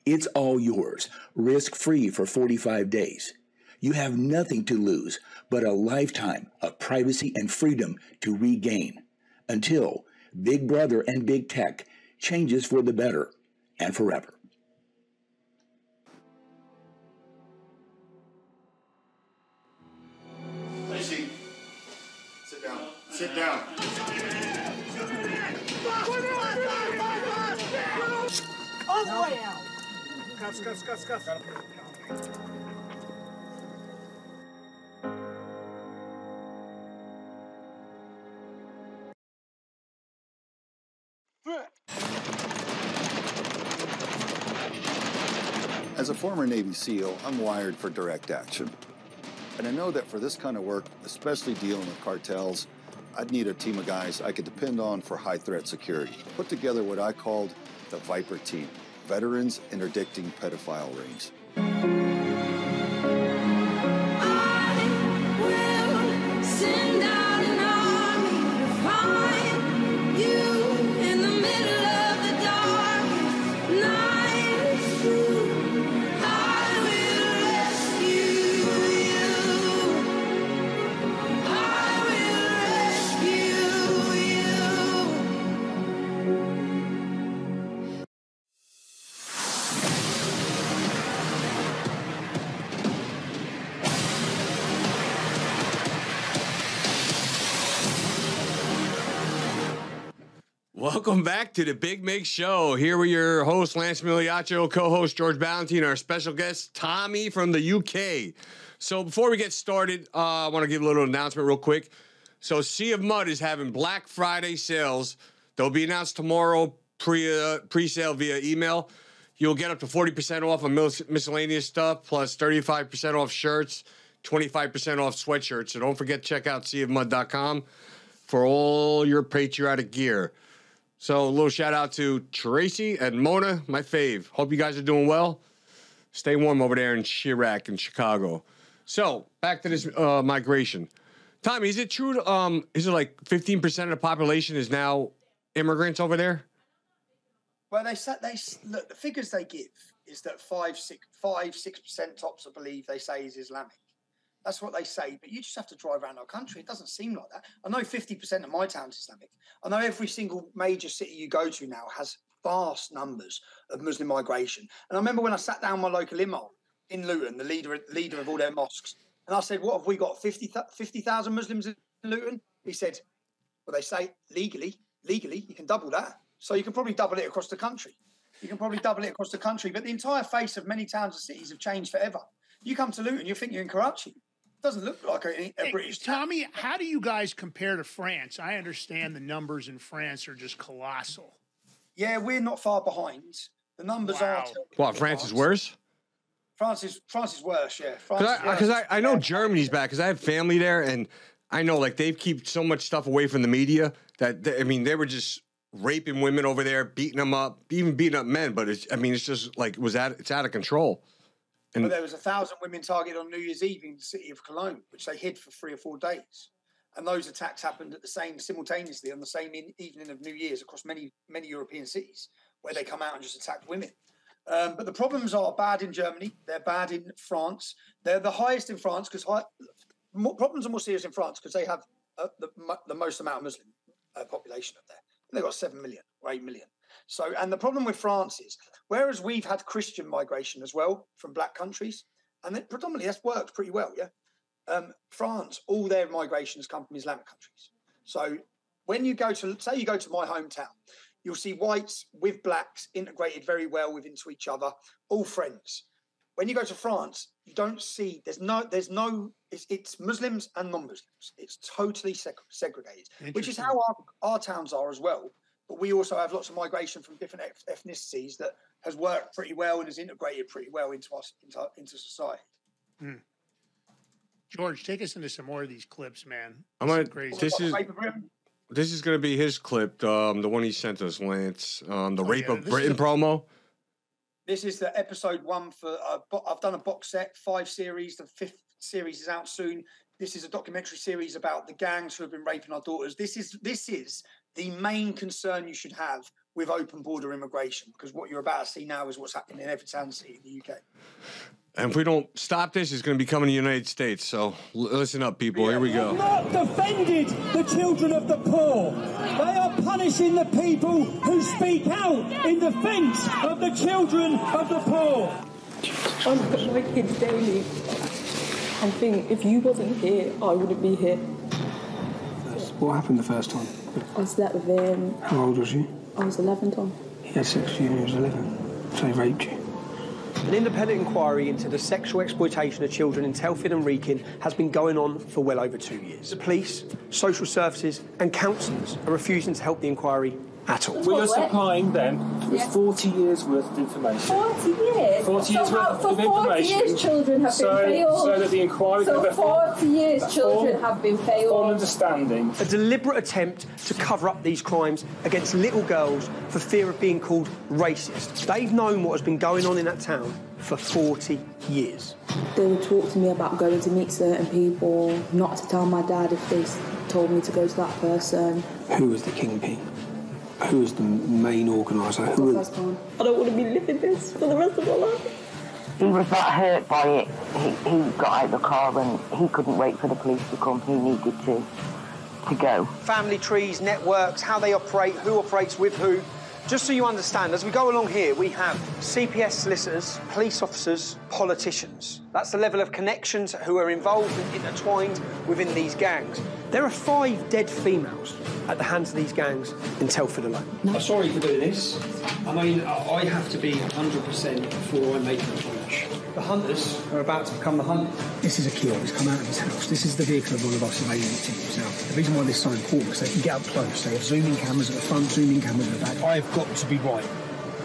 It's all yours, risk free for 45 days. You have nothing to lose but a lifetime of privacy and freedom to regain until Big Brother and Big Tech changes for the better and forever. Lacey, sit down. Sit down. All the way out. Cuffs, cuffs, cuffs, cuffs. As a former Navy SEAL, I'm wired for direct action. And I know that for this kind of work, especially dealing with cartels, I'd need a team of guys I could depend on for high threat security. Put together what I called the Viper Team Veterans Interdicting Pedophile Rings. Welcome back to the Big Mig Show. Here with your host, Lance Migliaccio, co host George Ballantyne, our special guest, Tommy from the UK. So, before we get started, uh, I want to give a little announcement real quick. So, Sea of Mud is having Black Friday sales. They'll be announced tomorrow, pre uh, pre sale via email. You'll get up to 40% off on mis- miscellaneous stuff, plus 35% off shirts, 25% off sweatshirts. So, don't forget to check out seaofmud.com for all your patriotic gear. So a little shout out to Tracy and Mona, my fave. Hope you guys are doing well. Stay warm over there in Chiraq in Chicago. So back to this uh, migration. Tommy, is it true? To, um, is it like fifteen percent of the population is now immigrants over there? Well, they said they look. The figures they give is that five, six, five, six percent tops. I believe they say is Islamic. That's what they say. But you just have to drive around our country. It doesn't seem like that. I know fifty percent of my town's Islamic. I know every single major city you go to now has vast numbers of Muslim migration. And I remember when I sat down my local imam in Luton, the leader leader of all their mosques, and I said, "What have we got? 50 50,000 Muslims in Luton?" He said, "Well, they say legally, legally, you can double that. So you can probably double it across the country. You can probably double it across the country. But the entire face of many towns and cities have changed forever. You come to Luton, you think you're in Karachi. It doesn't look like a, a Hey, British Tommy, how do you guys compare to France? I understand the numbers in France are just colossal. Yeah, we're not far behind. The numbers Wow. are. terrible. What, France is worse? France is France is worse. Yeah, Because I, worse. 'cause I, I know Germany's bad because I have family there, and I know like they've keep so much stuff away from the media that they, I mean they were just raping women over there, beating them up, even beating up men. But it's I mean it's just like it was at it's out of control. But And there was a thousand women targeted on New Year's Eve in the city of Cologne, which they hid for three or four days. And those attacks happened at the same simultaneously on the same in, evening of New Year's across many many European cities, where they come out and just attack women. Um, but the problems are bad in Germany. They're bad in France. They're the highest in France because high, problems are more serious in France because they have uh, the, the most amount of Muslim uh, population up there. They've got seven million or eight million. So, and the problem with France is, whereas we've had Christian migration as well from black countries, and it predominantly that's worked pretty well, yeah. Um, France, all their migrations come from Islamic countries. So, when you go to, say, you go to my hometown, you'll see whites with blacks integrated very well into each other, all friends. When you go to France, you don't see there's no there's no it's, it's Muslims and non-Muslims. It's totally seg- segregated, which is how our, our towns are as well. But we also have lots of migration from different eth- ethnicities that has worked pretty well and has integrated pretty well into us into, into society. Hmm. George, take us into some more of these clips, man. I'm gonna. crazy. This is this is gonna be his clip, um, the one he sent us, Lance, um, the Oh, rape yeah, of this Britain a- promo. This is the episode one for uh, bo- I've done a box set, five series. The fifth series is out soon. This is a documentary series about the gangs who have been raping our daughters. This is this is the main concern you should have with open border immigration because what you're about to see now is what's happening in every town and city in the UK. And if we don't stop this, it's gonna be coming to the United States. So listen up, people. Here we go. not defended the children of the poor. They are punishing the people who speak out in defence of the children of the poor. I look at my kids daily and think if you wasn't here, I wouldn't be here. What happened the first time? I slept with him. How old was you? I was 11, Tom. He had sex with you when he was 11. So he raped you. An independent inquiry into the sexual exploitation of children in Telford and Wrekin has been going on for well over two years. The police, social services, and councillors are refusing to help the inquiry at all. We are supplying them with 40 years worth of information. 40 years? 40 years So worth how- of for 40 information. years children have so, been failed. So that the inquiry So can be 40 years children full- have been failed. full understanding. A deliberate attempt to cover up these crimes against little girls for fear of being called racist. They've known what has been going on in that town for 40 years. They would talk to me about going to meet certain people, not to tell my dad if they told me to go to that person. Who was the kingpin? Who was the main organiser? Who was... I don't want to be living this for the rest of my life. He was that hurt by it. He, he got out the car and he couldn't wait for the police to come. He needed to to go. family trees, networks, how they operate, who operates with who. Just so you understand, as we go along here, we have CPS solicitors, police officers, politicians. That's the level of connections who are involved and intertwined within these gangs. There are five dead females at the hands of these gangs in Telford alone. I'm sorry for doing this. I mean, I have to be 100% before I make an approach. The hunters are about to become the hunt. This is a kill. He's come out of his house. This is the vehicle of one of our surveillance teams. Now, the reason why this is so important is they can get up close. They have zooming cameras at the front, zooming cameras at the back. I've got to be right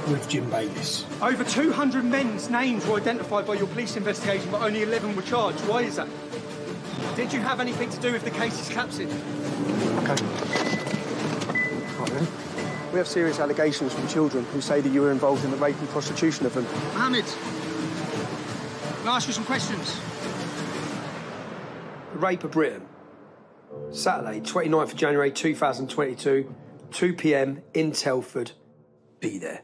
with Jim Bayliss. Over 200 men's names were identified by your police investigation, but only 11 were charged. Why is that? Did you have anything to do with the case's collapsing? Okay. We have serious allegations from children who say that you were involved in the rape and prostitution of them. Mohammed, can I ask you some questions? The rape of Britain. Saturday, 29th of January 2022, 2 pm in Telford. Be there.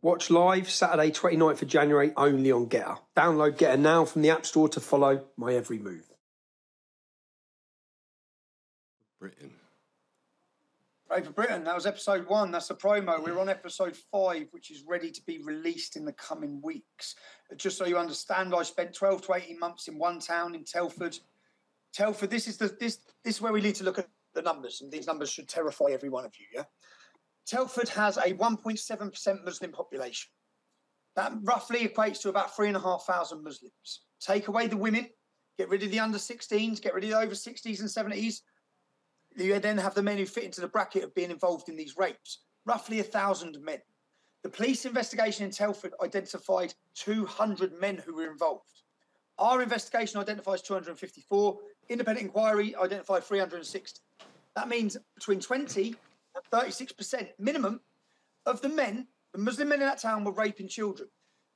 Watch live Saturday, 29th of January only on Gettr. Download Gettr now from the App Store to follow my every move. Britain. Rape of Britain, that was episode one. That's the promo. We're on episode five, which is ready to be released in the coming weeks. Uh, Just so you understand, I spent 12 to 18 months in one town in Telford. Telford, this is the this this is where we need to look at the numbers, and these numbers should terrify every one of you, yeah? Telford has a 1.7% Muslim population. That roughly equates to about three and a half thousand Muslims. Take away the women, get rid of the under 16s, get rid of the over 60s and 70s. You then have the men who fit into the bracket of being involved in these rapes. Roughly a thousand men. The police investigation in Telford identified 200 men who were involved. Our investigation identifies 254. Independent inquiry identified 360. That means between 20 and 36% minimum of the men, the Muslim men in that town, were raping children.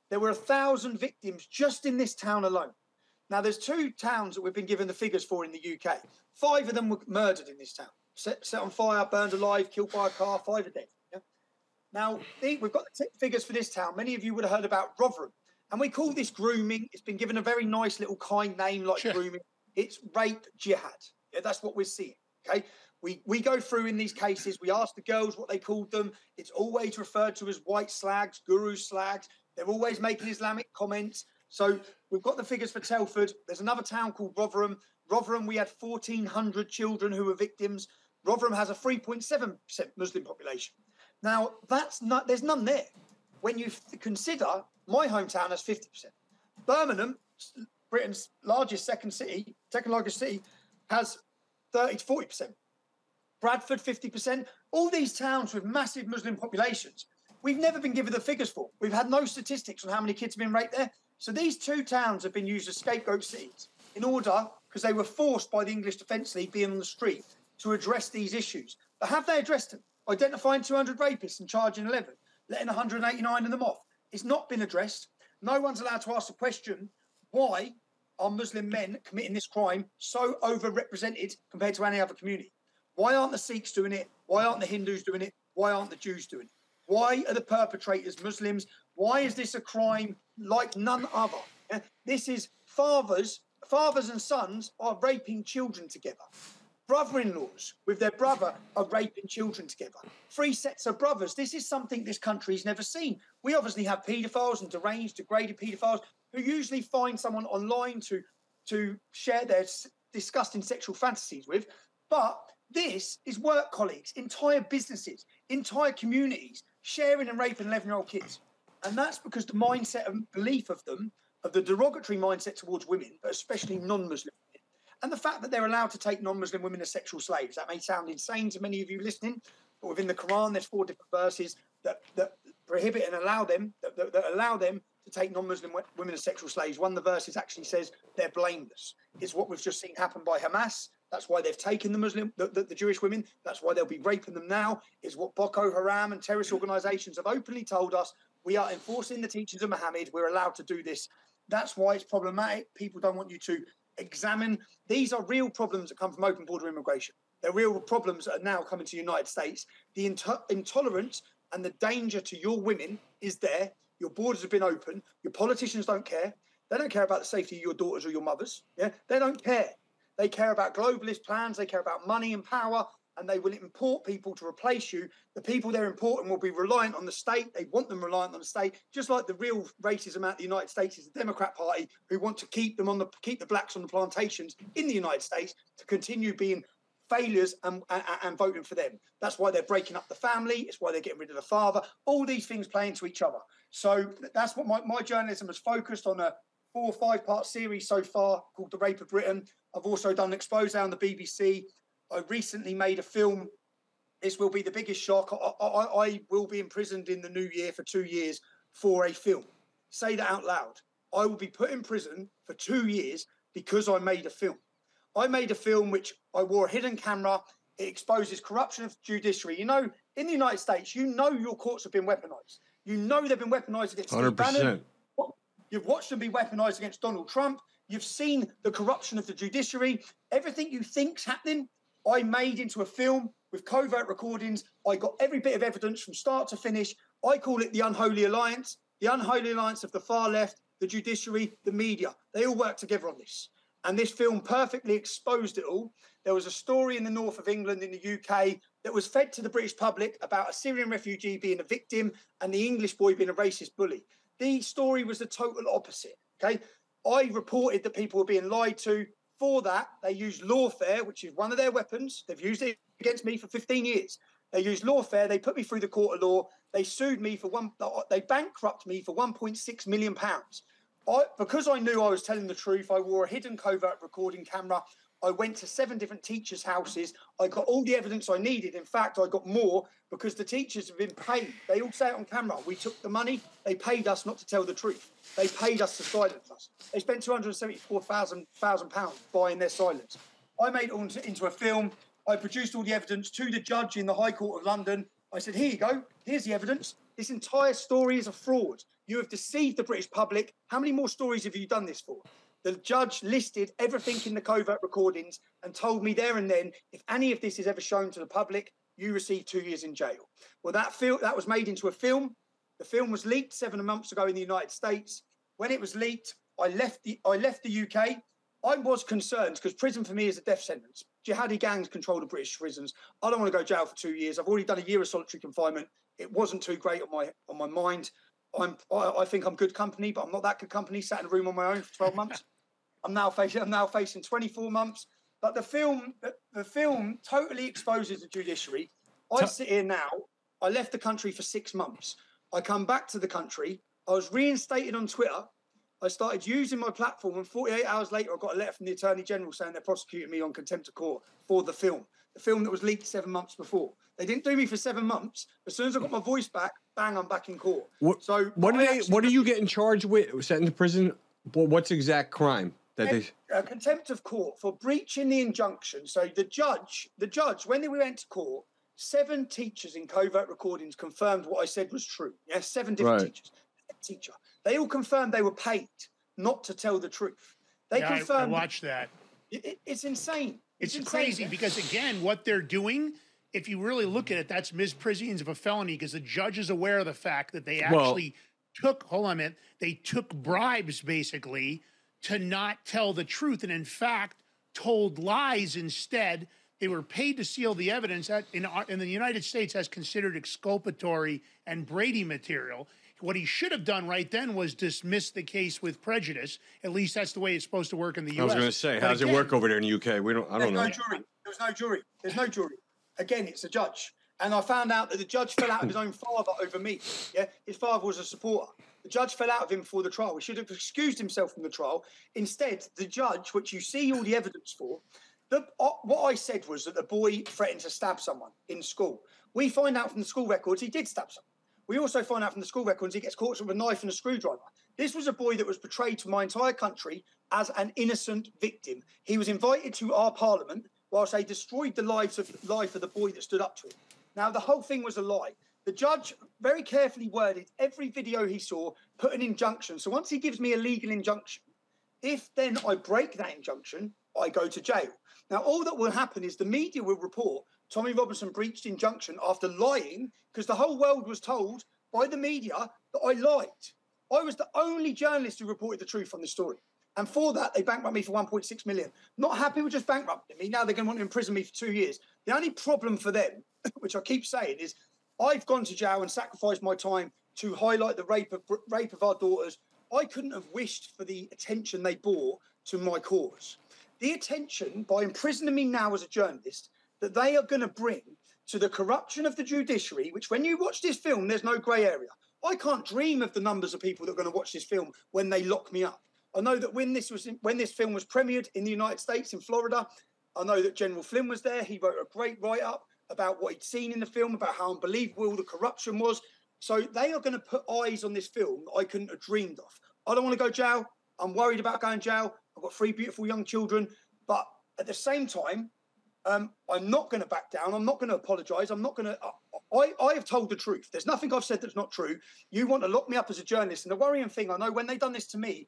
There were a thousand victims just in this town alone. Now, there's two towns that we've been given the figures for in the UK. Five of them were murdered in this town, set, set on fire, burned alive, killed by a car. Five are dead. yeah? Now, we've got the figures for this town. Many of you would have heard about Rotherham. And we call this grooming. It's been given a very nice little kind name like grooming. It's rape jihad. Yeah, that's what we're seeing. Okay. We, we go through in these cases, we ask the girls what they called them. It's always referred to as white slags, guru slags. They're always making Islamic comments. So we've got the figures for Telford. There's another town called Rotherham. Rotherham, we had 1,400 children who were victims. Rotherham has a 3.7% Muslim population. Now, that's not, there's none there. When you consider my hometown has 50%. Birmingham, Britain's largest second city, second largest city, has 30 to 40%. Bradford, 50%. All these towns with massive Muslim populations, we've never been given the figures for. We've had no statistics on how many kids have been raped there. So these two towns have been used as scapegoat cities in order, because they were forced by the English Defence League being on the street to address these issues. But have they addressed them? Identifying 200 rapists and charging 11, letting 189 of them off. It's not been addressed. No one's allowed to ask the question why are Muslim men committing this crime so overrepresented compared to any other community? Why aren't the Sikhs doing it? Why aren't the Hindus doing it? Why aren't the Jews doing it? Why are the perpetrators Muslims? Why is this a crime like none other? Eh, this is fathers, fathers and sons are raping children together. Brother-in-laws with their brother are raping children together. Three sets of brothers. This is something this country's never seen. We obviously have paedophiles and deranged, degraded paedophiles who usually find someone online to to share their disgusting sexual fantasies with. But this is work colleagues, entire businesses, entire communities sharing and raping 11 year old kids. And that's because the mindset and belief of them, of the derogatory mindset towards women, but especially non Muslim women, and the fact that they're allowed to take non Muslim women as sexual slaves. That may sound insane to many of you listening, but within the Quran, there's four different verses that, that prohibit and allow them, that, that, that allow them to take non-Muslim women as sexual slaves. One of the verses actually says they're blameless. It's what we've just seen happen by Hamas. That's why they've taken the Muslim, the, the, the Jewish women. That's why they'll be raping them now. Is what Boko Haram and terrorist organisations have openly told us. We are enforcing the teachings of Muhammad. We're allowed to do this. That's why it's problematic. People don't want you to examine. These are real problems that come from open border immigration. They're real problems that are now coming to the United States. The into- intolerance and the danger to your women is there. Your borders have been open. Your politicians don't care. They don't care about the safety of your daughters or your mothers. Yeah, they don't care. They care about globalist plans. They care about money and power, and they will import people to replace you. The people they're importing will be reliant on the state. They want them reliant on the state, just like the real racism out the United States is the Democrat Party, who want to keep them on the keep the blacks on the plantations in the United States to continue being failures and, and, and voting for them. That's why they're breaking up the family. It's why they're getting rid of the father. All these things play into each other. So that's what my, my journalism has focused on a four or five part series so far called The Rape of Britain. I've also done an expose on the BBC. I recently made a film. This will be the biggest shock. I, I, I will be imprisoned in the new year for two years for a film. Say that out loud. I will be put in prison for two years because I made a film. I made a film which I wore a hidden camera. It exposes corruption of the judiciary. You know, in the United States, you know your courts have been weaponized. You know they've been weaponized against Steve Bannon. You've watched them be weaponized against Donald Trump. You've seen the corruption of the judiciary. Everything you think's happening, I made into a film with covert recordings. I got every bit of evidence from start to finish. I call it the unholy alliance, the unholy alliance of the far left, the judiciary, the media. They all work together on this. And this film perfectly exposed it all. There was a story in the north of England, in the UK, that was fed to the British public about a Syrian refugee being a victim and the English boy being a racist bully. The story was the total opposite. Okay. I reported that people were being lied to. For that, they used lawfare, which is one of their weapons. They've used it against me for 15 years. They used lawfare. They put me through the court of law. They sued me for one. They bankrupt me for 1.6 million pounds. I, because I knew I was telling the truth, I wore a hidden covert recording camera. I went to seven different teachers' houses. I got all the evidence I needed. In fact, I got more because the teachers have been paid. They all say it on camera. We took the money. They paid us not to tell the truth. They paid us to silence us. They spent two hundred seventy-four thousand thousand pounds buying their silence. I made it into a film. I produced all the evidence to the judge in the High Court of London. I said, "Here you go. Here's the evidence. This entire story is a fraud. You have deceived the British public. How many more stories have you done this for?" The judge listed everything in the covert recordings and told me there and then, if any of this is ever shown to the public, you receive two years in jail. Well, that fil- that was made into a film. The film was leaked seven months ago in the United States. When it was leaked, I left the I left the UK. I was concerned because prison for me is a death sentence. Jihadi gangs control the British prisons. I don't want to go jail for two years. I've already done a year of solitary confinement. It wasn't too great on my on my mind. I'm I, I think I'm good company, but I'm not that good company. Sat in a room on my own for 12 months. I'm now facing I'm now facing 24 months. But the film the, the film totally exposes the judiciary. I sit here now. I left the country for six months. I come back to the country. I was reinstated on Twitter. I started using my platform, and 48 hours later, I got a letter from the Attorney General saying they're prosecuting me on contempt of court for the film, the film that was leaked seven months before. They didn't do me for seven months. As soon as I got my voice back, bang, I'm back in court. What, So what they? What are you getting charged with? Sent to prison? What's exact crime that they? uh, contempt of court for breaching the injunction. So the judge, the judge, when we went to court, seven teachers in covert recordings confirmed what I said was true. Yes, seven different Right. teachers. Teacher, they all confirmed they were paid not to tell the truth. They Yeah, I- I, confirmed. watched that. It- it- it's insane. It's, insane. crazy because again, what they're doing, if you really look at it, that's misprisions of a felony because the judge is aware of the fact that they Well- actually took. Hold on a minute. They took bribes basically to not tell the truth, and in fact, told lies instead. They were paid to seal the evidence that in, our- in the United States as considered exculpatory and Brady material. What he should have done right then was dismiss the case with prejudice. At least that's the way it's supposed to work in the U.S. I was going to say, how does it work over there in the UK? We don't. I don't There's know. no jury. There's no jury. There's no jury. Again, it's a judge. And I found out that the judge fell out of his own father over me. Yeah, his father was a supporter. The judge fell out of him before the trial. He should have excused himself from the trial. Instead, the judge, which you see all the evidence for, the, uh, what I said was that the boy threatened to stab someone in school. We find out from the school records he did stab someone. We also find out from the school records he gets caught with a knife and a screwdriver. This was a boy that was portrayed to my entire country as an innocent victim. He was invited to our parliament whilst they destroyed the lives of life of the boy that stood up to him. Now the whole thing was a lie. The judge very carefully worded every video he saw, put an injunction. So once he gives me a legal injunction, if then I break that injunction, I go to jail. Now, all that will happen is the media will report Tommy Robinson breached injunction after lying because the whole world was told by the media that I lied. I was the only journalist who reported the truth on the story. And for that, they bankrupted me for 1.6 million. Not happy with just bankrupting me. Now they're going to want to imprison me for two years. The only problem for them, which I keep saying, is I've gone to jail and sacrificed my time to highlight the rape of rape of our daughters. I couldn't have wished for the attention they bore to my cause. The attention by imprisoning me now as a journalist that they are going to bring to the corruption of the judiciary, which when you watch this film, there's no grey area. I can't dream of the numbers of people that are going to watch this film when they lock me up. I know that when this was when this film was premiered in the United States in Florida, I know that General Flynn was there. He wrote a great write-up about what he'd seen in the film, about how unbelievable the corruption was. So they are going to put eyes on this film that I couldn't have dreamed of. I don't want to go jail. I'm worried about going jail. I've got three beautiful young children, but at the same time, um, I'm not going to back down. I'm not going to apologise. I'm not going to. I, I have told the truth. There's nothing I've said that's not true. You want to lock me up as a journalist, and the worrying thing, I know when they done this to me,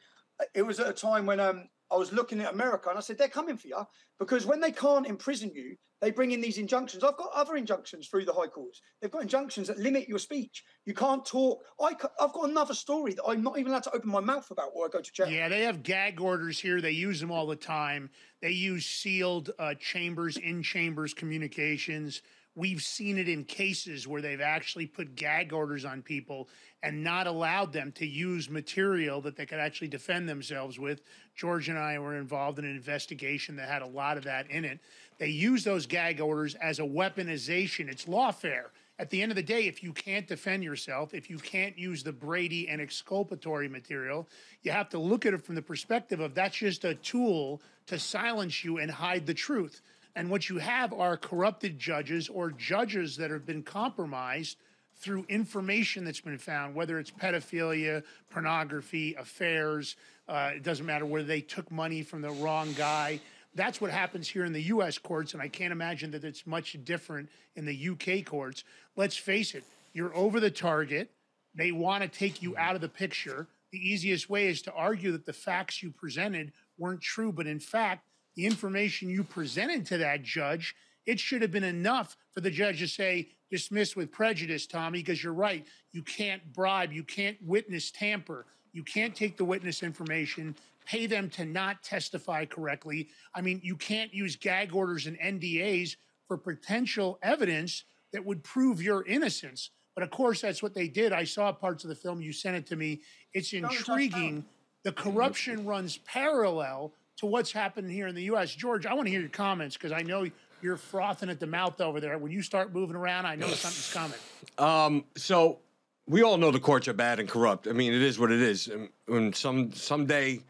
it was at a time when um, I was looking at America, and I said they're coming for you because when they can't imprison you, they bring in these injunctions. I've got other injunctions through the high courts. They've got injunctions that limit your speech. You can't talk. I, I've got another story that I'm not even allowed to open my mouth about, or I go to jail. Yeah, they have gag orders here. They use them all the time. They use sealed uh, chambers, in chambers communications. We've seen it in cases where they've actually put gag orders on people and not allowed them to use material that they could actually defend themselves with. George and I were involved in an investigation that had a lot of that in it. They use those gag orders as a weaponization. It's lawfare. At the end of the day, if you can't defend yourself, if you can't use the Brady and exculpatory material, you have to look at it from the perspective of that's just a tool to silence you and hide the truth. And what you have are corrupted judges or judges that have been compromised through information that's been found, whether it's pedophilia, pornography, affairs, uh, it doesn't matter whether they took money from the wrong guy. That's what happens here in the US courts, and I can't imagine that it's much different in the UK courts. Let's face it, you're over the target. They want to take you out of the picture. The easiest way is to argue that the facts you presented weren't true, but in fact, the information you presented to that judge, it should have been enough for the judge to say, dismiss with prejudice, Tommy, because you're right. You can't bribe, you can't witness tamper, you can't take the witness information, pay them to not testify correctly. I mean, you can't use gag orders and NDAs for potential evidence that would prove your innocence. But of course, that's what they did. I saw parts of the film. You sent it to me. It's intriguing. The corruption runs parallel to what's happening here in the U.S. George, I want to hear your comments because I know you're frothing at the mouth over there. When you start moving around, I know something's coming. Um, so we all know the courts are bad and corrupt. I mean, it is what it is. And when some someday,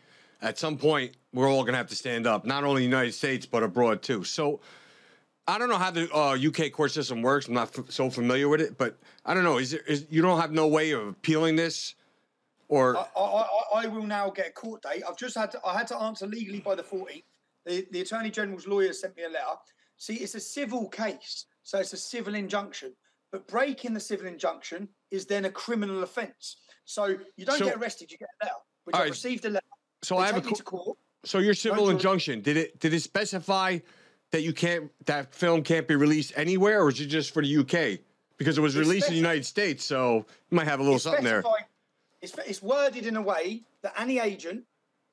at some point, we're all gonna have to stand up, not only in the United States but abroad too. So I don't know how the uh, UK court system works. I'm not f- so familiar with it, but I don't know. Is there is you don't have no way of appealing this, or I, I, I- will now get a court date. I've just had to, I had to answer legally by the 14th. The, the Attorney General's lawyer sent me a letter. See, it's a civil case, so it's a civil injunction. But breaking the civil injunction is then a criminal offence. So you don't So- get arrested, you get a letter. Which I right. received a letter. So I have a take you qu- to court. So your civil injunction did it did it specify that you can't that film can't be released anywhere, or is it just for the UK? Because it was released in the United States, so you might have a little something there. It's, it's worded in a way that any agent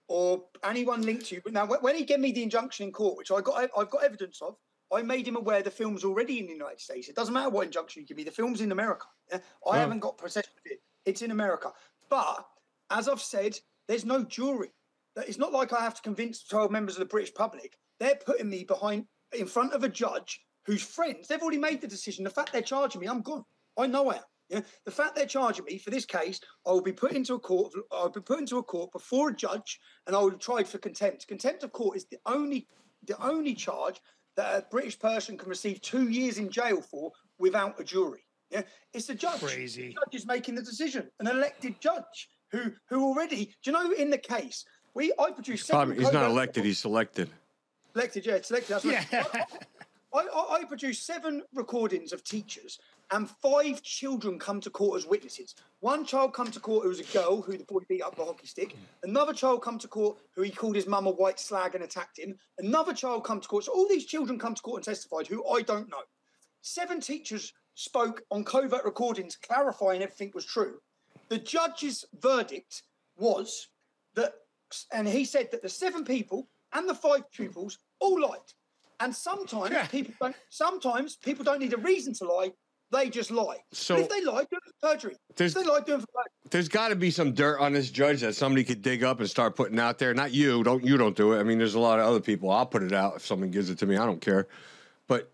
or anyone linked to you. But now, when he gave me the injunction in court, which I got, I've got evidence of, I made him aware the film's already in the United States. It doesn't matter what injunction you give me. The film's in America. yeah? I Oh. haven't got possession of it. It's in America. But as I've said, there's no jury. It's not like I have to convince 12 members of the British public. They're putting me behind, in front of a judge whose friends, they've already made the decision. The fact they're charging me, I'm gone. I know I am. Yeah? The fact they're charging me for this case, I will be put into a court. I'll be put into a court before a judge, and I will be tried for contempt. Contempt of court is the only, the only charge that a British person can receive two years in jail for without a jury. Yeah, it's the judge. Crazy. The judge is making the decision. An elected judge who, who already, do you know, in the case we, I produced. seven Probably, he's not elected; he's selected. Elected, yeah, it's elected. That's right. I, I, I produced seven recordings of teachers, and five children come to court as witnesses. One child come to court who was a girl who the boy beat up with a hockey stick. Another child come to court who he called his mum a white slag and attacked him. Another child come to court. So all these children come to court and testified who I don't know. Seven teachers spoke on covert recordings clarifying everything was true. The judge's verdict was that, and he said that the seven people and the five pupils all lied. And sometimes people don't. Sometimes people don't need a reason to lie; they just lie. So- But if they lie, do it for perjury. If they lie, do it for perjury. There's got to be some dirt on this judge that somebody could dig up and start putting out there. Not you, don't you don't do it. I mean, there's a lot of other people. I'll put it out if someone gives it to me. I don't care. But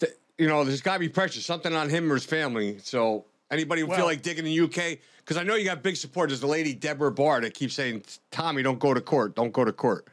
th- you know, there's got to be pressure, something on him or his family. So anybody who feel like digging in the UK, because I know you got big support. There's the lady Deborah Barr that keeps saying, "Tommy, don't go to court. Don't go to court."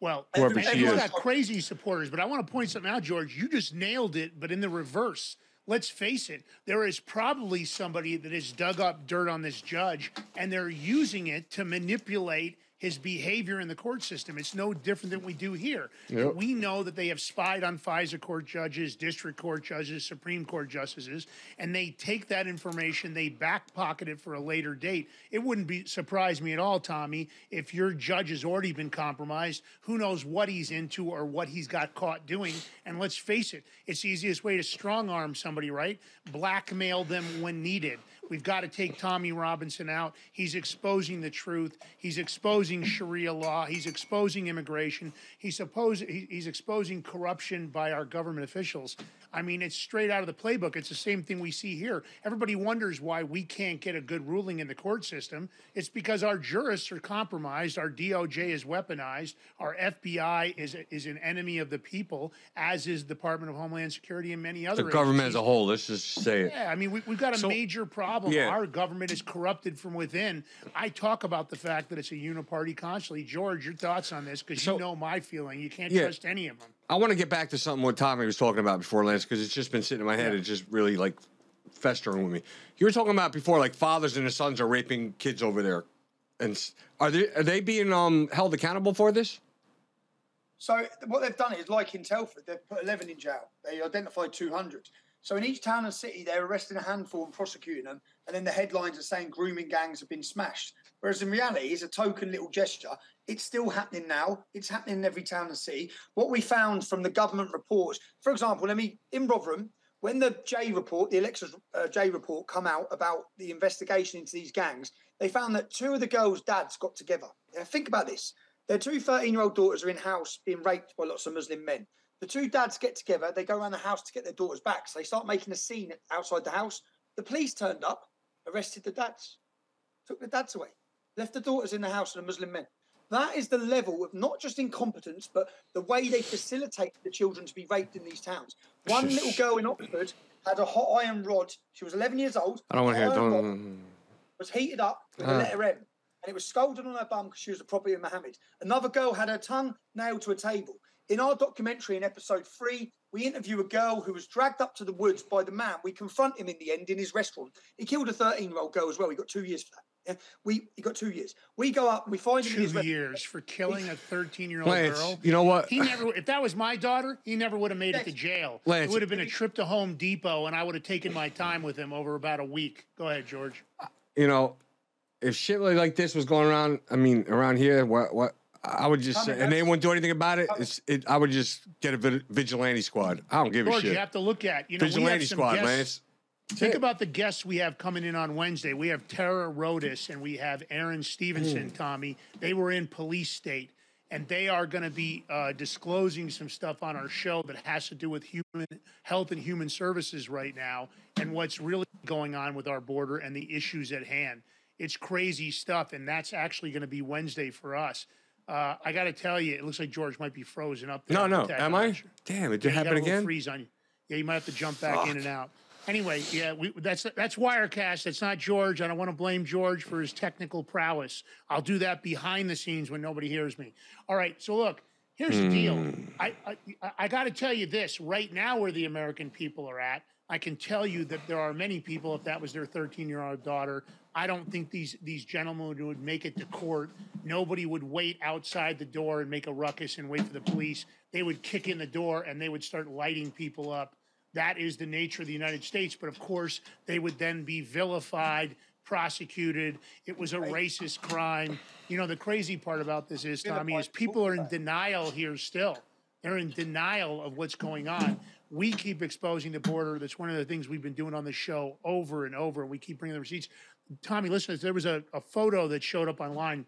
Well, Whoever she is. got crazy supporters, but I want to point something out, George. You just nailed it, but in the reverse. Let's face it, there is probably somebody that has dug up dirt on this judge, and they're using it to manipulate his behavior in the court system. It's no different than we do here. Yep. We know that they have spied on FISA court judges, district court judges, Supreme Court justices, and they take that information, they back pocket it for a later date. It wouldn't be surprise me at all, Tommy, if your judge has already been compromised. Who knows what he's into or what he's got caught doing? And let's face it, it's the easiest way to strong arm somebody, right? Blackmail them when needed. We've got to take Tommy Robinson out. He's exposing the truth. He's exposing Sharia law. He's exposing immigration. He's he's exposing corruption by our government officials. I mean, it's straight out of the playbook. It's the same thing we see here. Everybody wonders why we can't get a good ruling in the court system. It's because our jurists are compromised. Our DOJ is weaponized. Our FBI is is an enemy of the people, as is the Department of Homeland Security and many other The government as a whole. Let's just say it. Yeah, I mean, we, we've got a So- major problem. Yeah. Our government is corrupted from within. I talk about the fact that it's a uniparty constantly. George, your thoughts on this? Because you know my feeling. You can't Yeah. trust any of them. I want to get back to something what Tommy was talking about before, Lance, because it's just been sitting in my head. It's just really like festering with me. You were talking about before, like fathers and their sons are raping kids over there, and are they are they being um held accountable for this? So what they've done is, like in Telford, they've put 11 in jail. They identified 200. So in each town and city, they're arresting a handful and prosecuting them, and then the headlines are saying grooming gangs have been smashed. Whereas in reality, it's a token little gesture. It's still happening now. It's happening in every town and city. What we found from the government reports, for example, let me in Rotherham, when the Jay report, the Alexis uh, Jay report, come out about the investigation into these gangs, they found that two of the girls' dads got together. Now, think about this. Their two 13 year old daughters are in house being raped by lots of Muslim men. The two dads get together, they go around the house to get their daughters back. So they start making a scene outside the house. The police turned up, arrested the dads, took the dads away, left the daughters in the house with the Muslim men. That is the level of not just incompetence, but the way they facilitate the children to be raped in these towns. One little girl in Oxford had a hot iron rod. She was 11 years old. I don't want to hear. Hot iron rod Don't. was heated up with Ah. a letter M, and it was scalded on her bum because she was the property of Mohammed. Another girl had her tongue nailed to a table. In our documentary in episode three, we interview a girl who was dragged up to the woods by the man. We confront him in the end in his restaurant. He killed a 13 year old girl as well. He got two years for that. Yeah? We he got two years. We go up we find him Two years for killing a 13 year old girl. you know what? He never. If that was my daughter, he never would have made it to jail. Lance- it would have been a trip to Home Depot, and I would have taken my time with him over about a week. Go ahead, George. You know, if shit like this was going around, I mean, around here, what what I would just Tommy, say, and they wouldn't do anything about it. It's, it I would just get a vigilante squad. I don't give a George, shit. you have to look at you know we vigilante have some squad, guests- Lance. Think about the guests we have coming in on Wednesday. We have Tara Rodas and we have Aaron Stevenson, Mm. Tommy. They were in police state, and they are going to be uh, disclosing some stuff on our show that has to do with human health and human services right now and what's really going on with our border and the issues at hand. It's crazy stuff, and that's actually going to be Wednesday for us. Uh, I got to tell you, it looks like George might be frozen up. There No, no. Am I? Damn, it did you happen again. Freeze on you. Yeah, you might have to jump back in and out. Anyway, yeah, we, that's that's Wirecast. That's not George. I don't want to blame George for his technical prowess. I'll do that behind the scenes when nobody hears me. All right. So look, here's the deal. Hmm. I I, I got to tell you this right now, where the American people are at. I can tell you that there are many people. If that was their 13 year old daughter, I don't think these these gentlemen would make it to court. Nobody would wait outside the door and make a ruckus and wait for the police. They would kick in the door and they would start lighting people up. That is the nature of the United States. But of course, they would then be vilified, prosecuted. It was a racist crime. You know, the crazy part about this is, Tommy, is people are in denial here still. They're in denial of what's going on. We keep exposing the border. That's one of the things we've been doing on the show over and over. We keep bringing the receipts. Tommy, listen, there was a, a photo that showed up online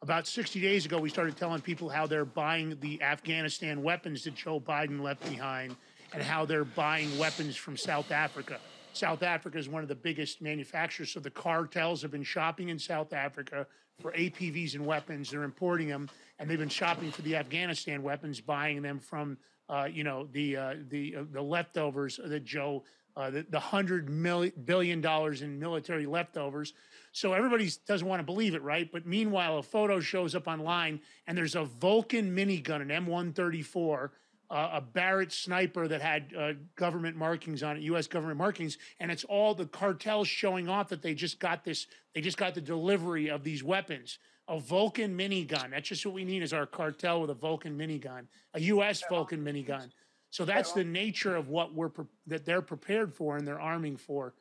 about 60 days ago. We started telling people how they're buying the Afghanistan weapons that Joe Biden left behind and how they're buying weapons from South Africa. South Africa is one of the biggest manufacturers, so the cartels have been shopping in South Africa for APVs and weapons. They're importing them, and they've been shopping for the Afghanistan weapons, buying them from, uh, you know, the uh, the uh, the leftovers that Joe, uh, the, the hundred million billion dollars in military leftovers. So everybody doesn't want to believe it, right? But meanwhile, a photo shows up online, and there's a Vulcan minigun, an M134 uh, a Barrett sniper that had uh, government markings on it, U.S. government markings, and it's all the cartels showing off that they just got this, they just got the delivery of these weapons. A Vulcan minigun. That's just what we need is our cartel with a Vulcan minigun, a U.S. Vulcan minigun. So that's the nature of what we're pre- that they're prepared for and they're arming for.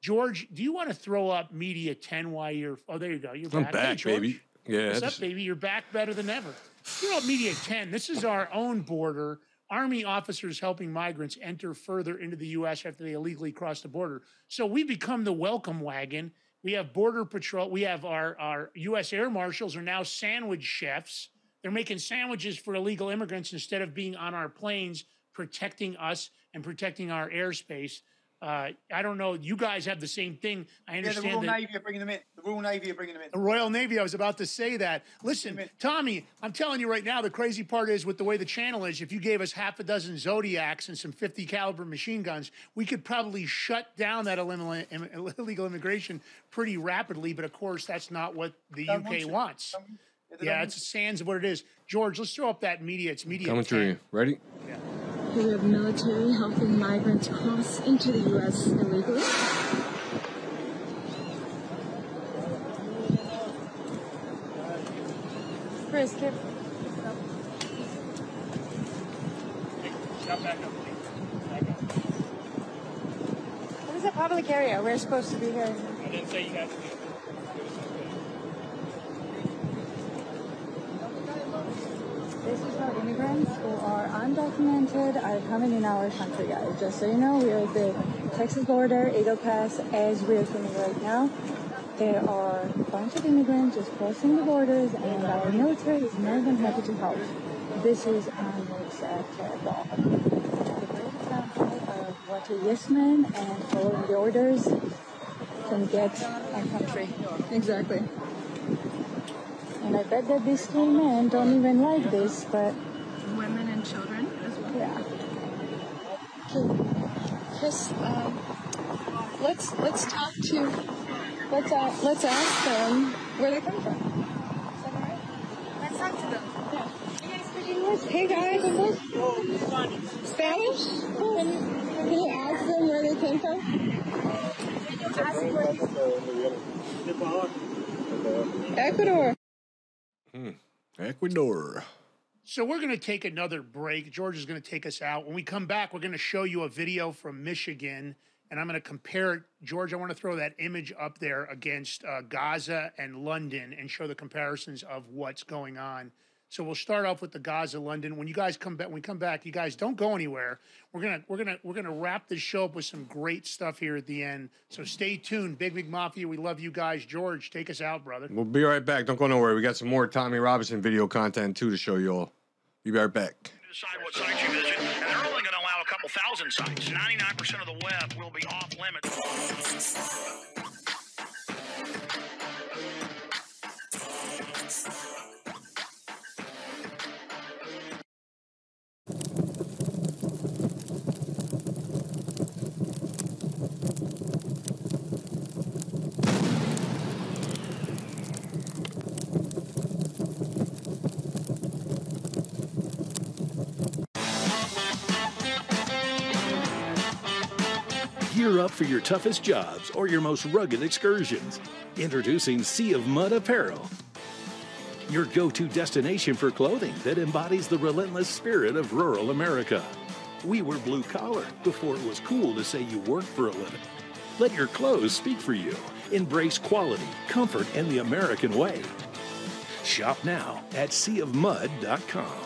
George, do you want to throw up Media 10 while you're? Oh, there you go. You're I'm back, Hey, back, George. baby. Yeah, What's that's- up, baby? You're back better than ever. You know, Media 10, this is our own border Army officers helping migrants enter further into the U.S. after they illegally cross the border. So we become the welcome wagon. We have Border Patrol. We have our, our U.S. Air Marshals are now sandwich chefs. They're making sandwiches for illegal immigrants instead of being on our planes protecting us and protecting our airspace. Uh, I don't know. You guys have the same thing. I Yeah, the understand Royal that. Navy are bringing them in. The Royal Navy are bringing them in. The Royal Navy, I was about to say that. Listen, Tommy, I'm telling you right now, the crazy part is with the way the channel is, if you gave us half a dozen Zodiacs and some 50 caliber machine guns, we could probably shut down that illegal immigration pretty rapidly. But of course, that's not what the Don't UK want wants. Yeah, they Yeah, don't it's sands of what it is. George, let's throw up that media. It's media. Coming through 10. You. Ready? We have military helping migrants cross into the U.S. illegally. Chris, get back up, please. Back up. What is a public area? We're supposed to be here. I didn't say you had to be. For immigrants who are undocumented are coming in our country, guys. Just so you know, we are at the Texas border, Eagle Pass, as we're filming right now. There are a bunch of immigrants just crossing the borders, and our military is more than happy to help. This is unacceptable. A great example of what a yes man and following the orders can get our country. Exactly. And I bet that these two men don't even like this, but Women and children as well. yeah. Chris, um, let's let's talk to let's uh, let's ask them where they come from. Is that alright? Let's talk to them. Hey guys, Spanish? Can you, can you ask them where they came from? Ecuador. Hmm. Ecuador. So we're going to take another break. George is going to take us out. When we come back, we're going to show you a video from Michigan, and I'm going to compare it. George, I want to throw that image up there against uh, Gaza and London and show the comparisons of what's going on. So we'll start off with the Gaza London. When you guys come back, when we come back, you guys don't go anywhere. We're gonna we're gonna we're gonna wrap this show up with some great stuff here at the end. So stay tuned, Big Mig Mafia. We love you guys. George, take us out, brother. We'll be right back. Don't go nowhere. We got some more Tommy Robinson video content too to show you all. Be right back. decide what sites you visit, and they're only going to allow a couple thousand sites. 99% of the web will be off limits. Gear up for your toughest jobs or your most rugged excursions. Introducing Sea of Mud Apparel. Your go to destination for clothing that embodies the relentless spirit of rural America. We were blue collar before it was cool to say you worked for a living. Let your clothes speak for you. Embrace quality, comfort, and the American way. Shop now at seaofmud.com.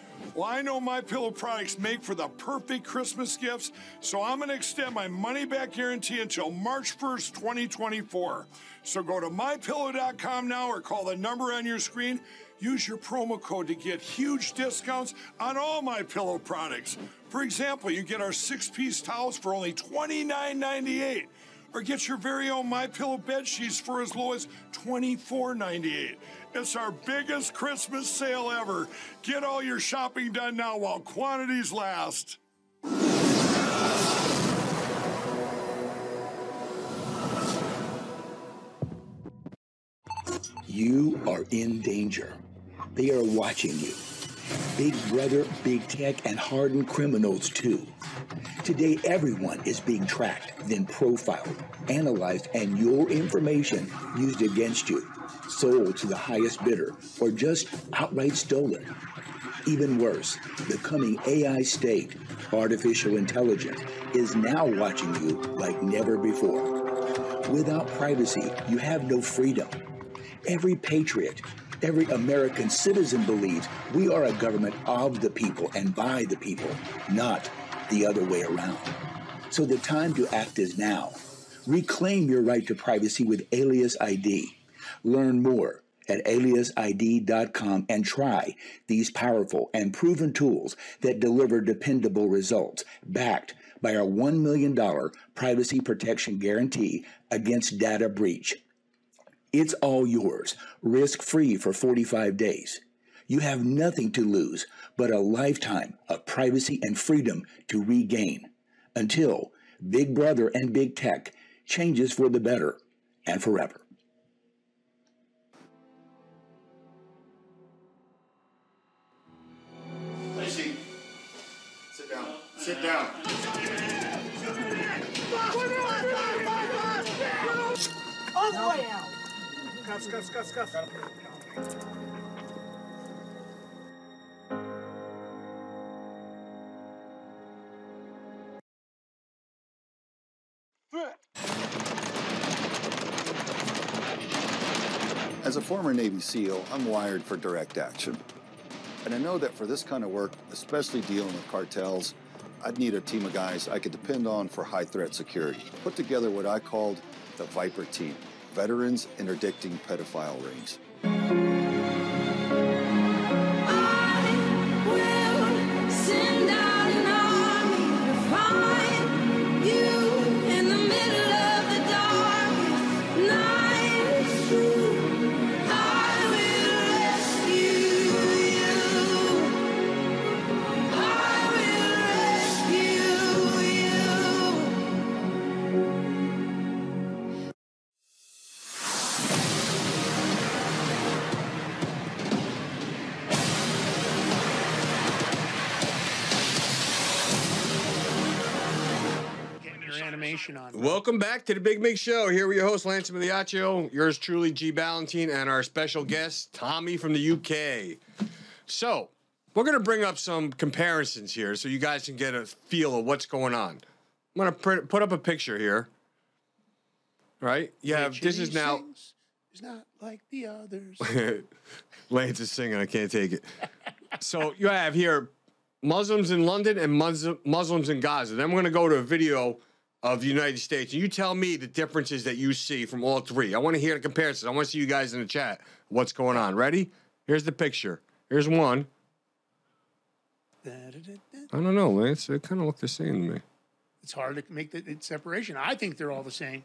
Well, I know my pillow products make for the perfect Christmas gifts, so I'm going to extend my money back guarantee until March 1st, 2024. So go to mypillow.com now or call the number on your screen. Use your promo code to get huge discounts on all my pillow products. For example, you get our six-piece towels for only $29.98 or get your very own My Pillow bed sheets for as low as $24.98. It's our biggest Christmas sale ever. Get all your shopping done now while quantities last. You are in danger. They are watching you. Big Brother, Big Tech, and hardened criminals too. Today, everyone is being tracked, then profiled, analyzed, and your information used against you, sold to the highest bidder, or just outright stolen. Even worse, the coming AI state, artificial intelligence, is now watching you like never before. Without privacy, you have no freedom. Every patriot, every American citizen believes we are a government of the people and by the people, not the other way around. So the time to act is now. Reclaim your right to privacy with Alias ID. Learn more at aliasid.com and try these powerful and proven tools that deliver dependable results, backed by our $1 million privacy protection guarantee against data breach. It's all yours, risk free for 45 days. You have nothing to lose but a lifetime of privacy and freedom to regain until Big Brother and Big Tech changes for the better and forever. Sit down. All the way out. Cuffs, cuffs, cuffs, cuffs. As a former Navy SEAL, I'm wired for direct action. And I know that for this kind of work, especially dealing with cartels, I'd need a team of guys I could depend on for high threat security. Put together what I called the Viper Team Veterans Interdicting Pedophile Rings. Welcome back to the Big Mig Show. Here with your host, Lance Migliaccio, yours truly, G. Ballantine, and our special guest, Tommy from the UK. So, we're going to bring up some comparisons here so you guys can get a feel of what's going on. I'm going to put up a picture here. Right? You have, this is now, It's not like the others. Lance is singing, I can't take it. So, you have here Muslims in London and Muslim, Muslims in Gaza. Then we're going to go to a video of the United States. And you tell me the differences that you see from all three. I want to hear the comparison. I want to see you guys in the chat. What's going on? Ready? Here's the picture. Here's one. I don't know, Lance. They kind of look the same to me. It's hard to make the separation. I think they're all the same.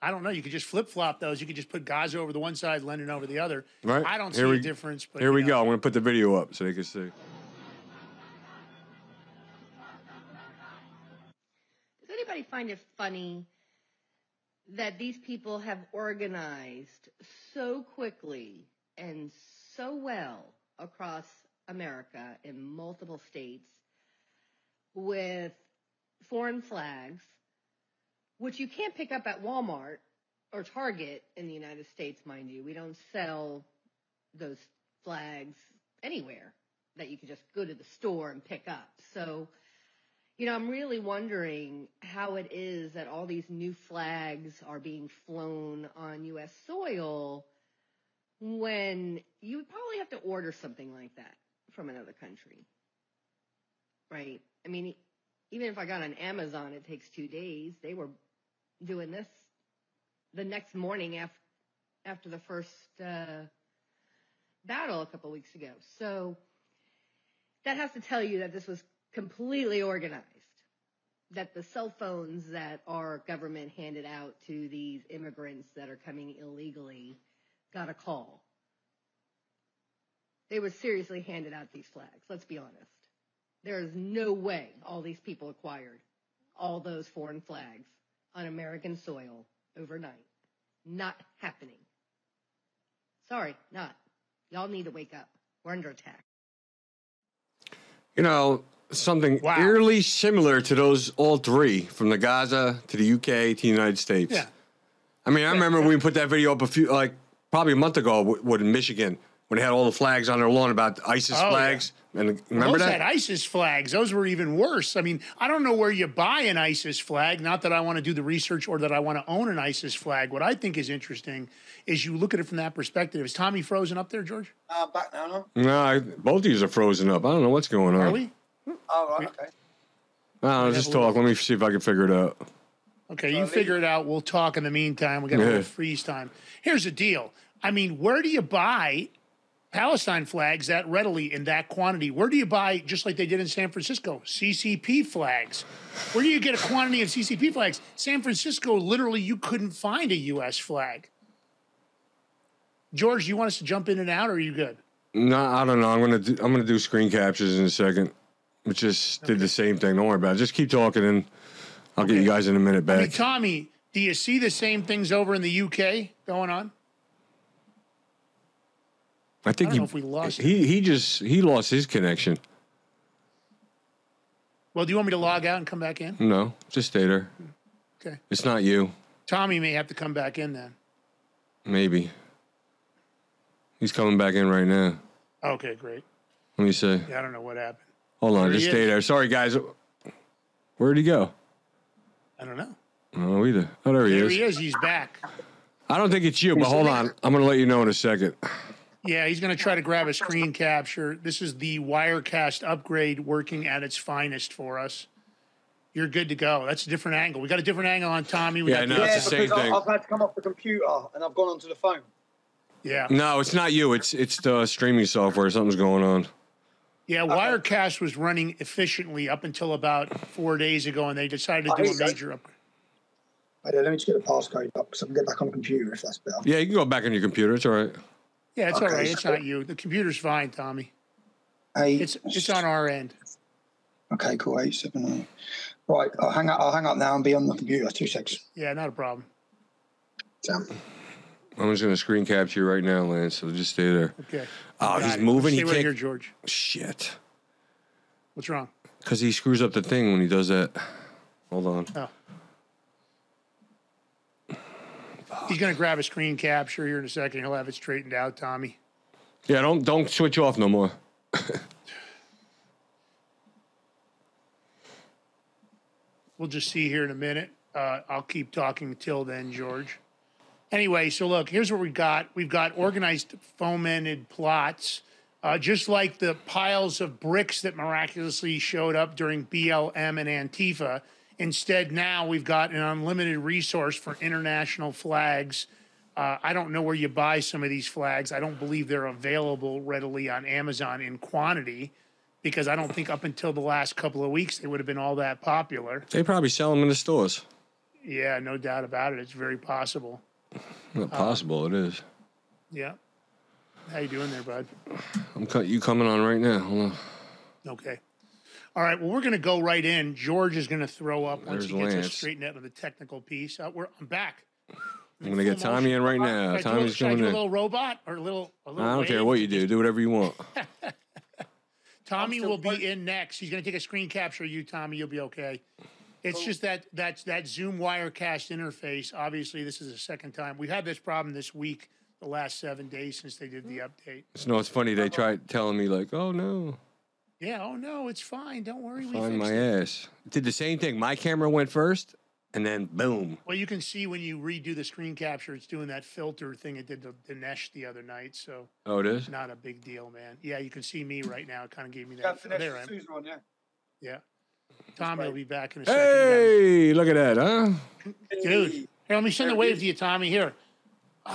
I don't know. You could just flip flop those. You could just put Gaza over the one side, London over the other. Right? I don't Here see we- a difference. But Here we know. go. I'm going to put the video up so they can see. Anybody find it funny that these people have organized so quickly and so well across America in multiple states with foreign flags, which you can't pick up at Walmart or Target in the United States, mind you. We don't sell those flags anywhere that you can just go to the store and pick up. So, you know, I'm really wondering how it is that all these new flags are being flown on U.S. soil when you would probably have to order something like that from another country. Right? I mean, even if I got on Amazon, it takes two days. They were doing this the next morning after, after the first uh, battle a couple weeks ago. So that has to tell you that this was completely organized. That the cell phones that our government handed out to these immigrants that are coming illegally got a call. They were seriously handed out these flags, let's be honest. There is no way all these people acquired all those foreign flags on American soil overnight. Not happening. Sorry, not. Y'all need to wake up. We're under attack. You know, something eerily similar to those all three from the Gaza to the UK to the United States. Yeah. I mean, I remember we put that video up a few, like probably a month ago, w- what in Michigan when they had all the flags on their lawn about ISIS Oh, yeah. flags. And remember those that? had ISIS flags. Those were even worse. I mean, I don't know where you buy an ISIS flag. Not that I want to do the research or that I want to own an ISIS flag. What I think is interesting is you look at it from that perspective. Is Tommy frozen up there, George? Uh, back now, no? no, I, both of these are frozen up. I don't know what's going on. Are we? Oh, okay. I don't know, We just talk. Let me see if I can figure it out. Okay, you figure it out. We'll talk in the meantime. We got a Yeah. little freeze time. Here's the deal. I mean, where do you buy Palestine flags that readily in that quantity? Where do you buy, just like they did in San Francisco, CCP flags? Where do you get a quantity of CCP flags? San Francisco, literally, you couldn't find a U.S. flag. George, do you want us to jump in and out, or are you good? No, I don't know. I'm gonna do, I'm gonna do screen captures in a second. We just did the same thing. Don't worry about it. Just keep talking, and I'll get you guys in a minute I mean, back. Tommy, do you see the same things over in the UK going on? I think I he, we lost he he just he lost his connection. Well, do you want me to log out and come back in? No, just stay there. Okay. It's not you. Tommy may have to come back in then. Maybe. He's coming back in right now. Okay, great. Let me see. Yeah, I don't know what happened. Hold on, There just stay is. there. Sorry, guys. Where'd he go? I don't know. Oh, either. Oh, there he There is. he is. He's back. I don't think it's you, but hold on. I'm gonna let you know in a second. Yeah, he's going to try to grab a screen capture. This is the Wirecast upgrade working at its finest for us. You're good to go. That's a different angle. We got a different angle on Tommy. We Yeah, got no, the- it's the same thing. I've had to come off the computer and I've gone onto the phone. Yeah. No, it's not you. It's it's the streaming software. Something's going on. Yeah, Wirecast was running efficiently up until about four days ago, and they decided to do a here you go. major upgrade. Wait, let me just get the passcode up because I can get back on the computer if that's better. Yeah, you can go back on your computer. It's all right. Yeah, it's all Okay, right. It's so- not you. The computer's fine, Tommy. Hey, It's it's on our end. Okay, cool. Eight seven nine. Right, I'll hang up. I'll hang up now and be on the computer. Two seconds. Yeah, not a problem. Damn. I'm just gonna screen capture you right now, Lance. So just stay there. Okay. Oh, Got he's it. moving. Stay He right can't. here, George. Shit. What's wrong? Because he screws up the thing when he does that. Hold on. Oh. He's going to grab a screen capture here in a second. He'll have it straightened out, Tommy. Yeah, don't don't switch off no more. We'll just see here in a minute. Uh, I'll keep talking till then, George. Anyway, so look, here's what we've got. We've got organized fomented plots, uh, just like the piles of bricks that miraculously showed up during BLM and Antifa. Instead, now we've got an unlimited resource for international flags. Uh, I don't know where you buy some of these flags. I don't believe they're available readily on Amazon in quantity because I don't think up until the last couple of weeks they would have been all that popular. They probably sell them in the stores. Yeah, no doubt about it. It's very possible. Not possible. it is. Yeah. How you doing there, bud? I'm cut. You coming on right now? Hold on. Okay. All right. Well, we're going to go right in. George is going to throw up once There's he gets us Lance. straightened out of the technical piece. Uh, we're, I'm back. I'm gonna get Tommy in right now. Should do, a- Tommy's should I coming do a little robot or a little? A little I don't care wave? what you do. Do whatever you want. Tommy will be in next. He's going to take a screen capture of you, Tommy. You'll be okay. It's just that that's that Zoom Wirecast interface. Obviously, this is the second time we've had this problem this week. The last seven days since they did the update. It's, no, it's funny. They tried telling me like, "Oh no, Yeah. Oh no, it's fine. Don't worry. We find fixed my it. ass." Did the same thing. My camera went first, and then boom. Well, you can see when you redo the screen capture, it's doing that filter thing it did to Dinesh the other night. So Oh, it is. not a big deal, man. Yeah, you can see me right now. It kind of gave me Yeah, that. Oh, there I am. On, yeah. Yeah. Tommy will be back in a second. Hey, look at that, huh? Dude, here, let me send the wave to you, Tommy. Here.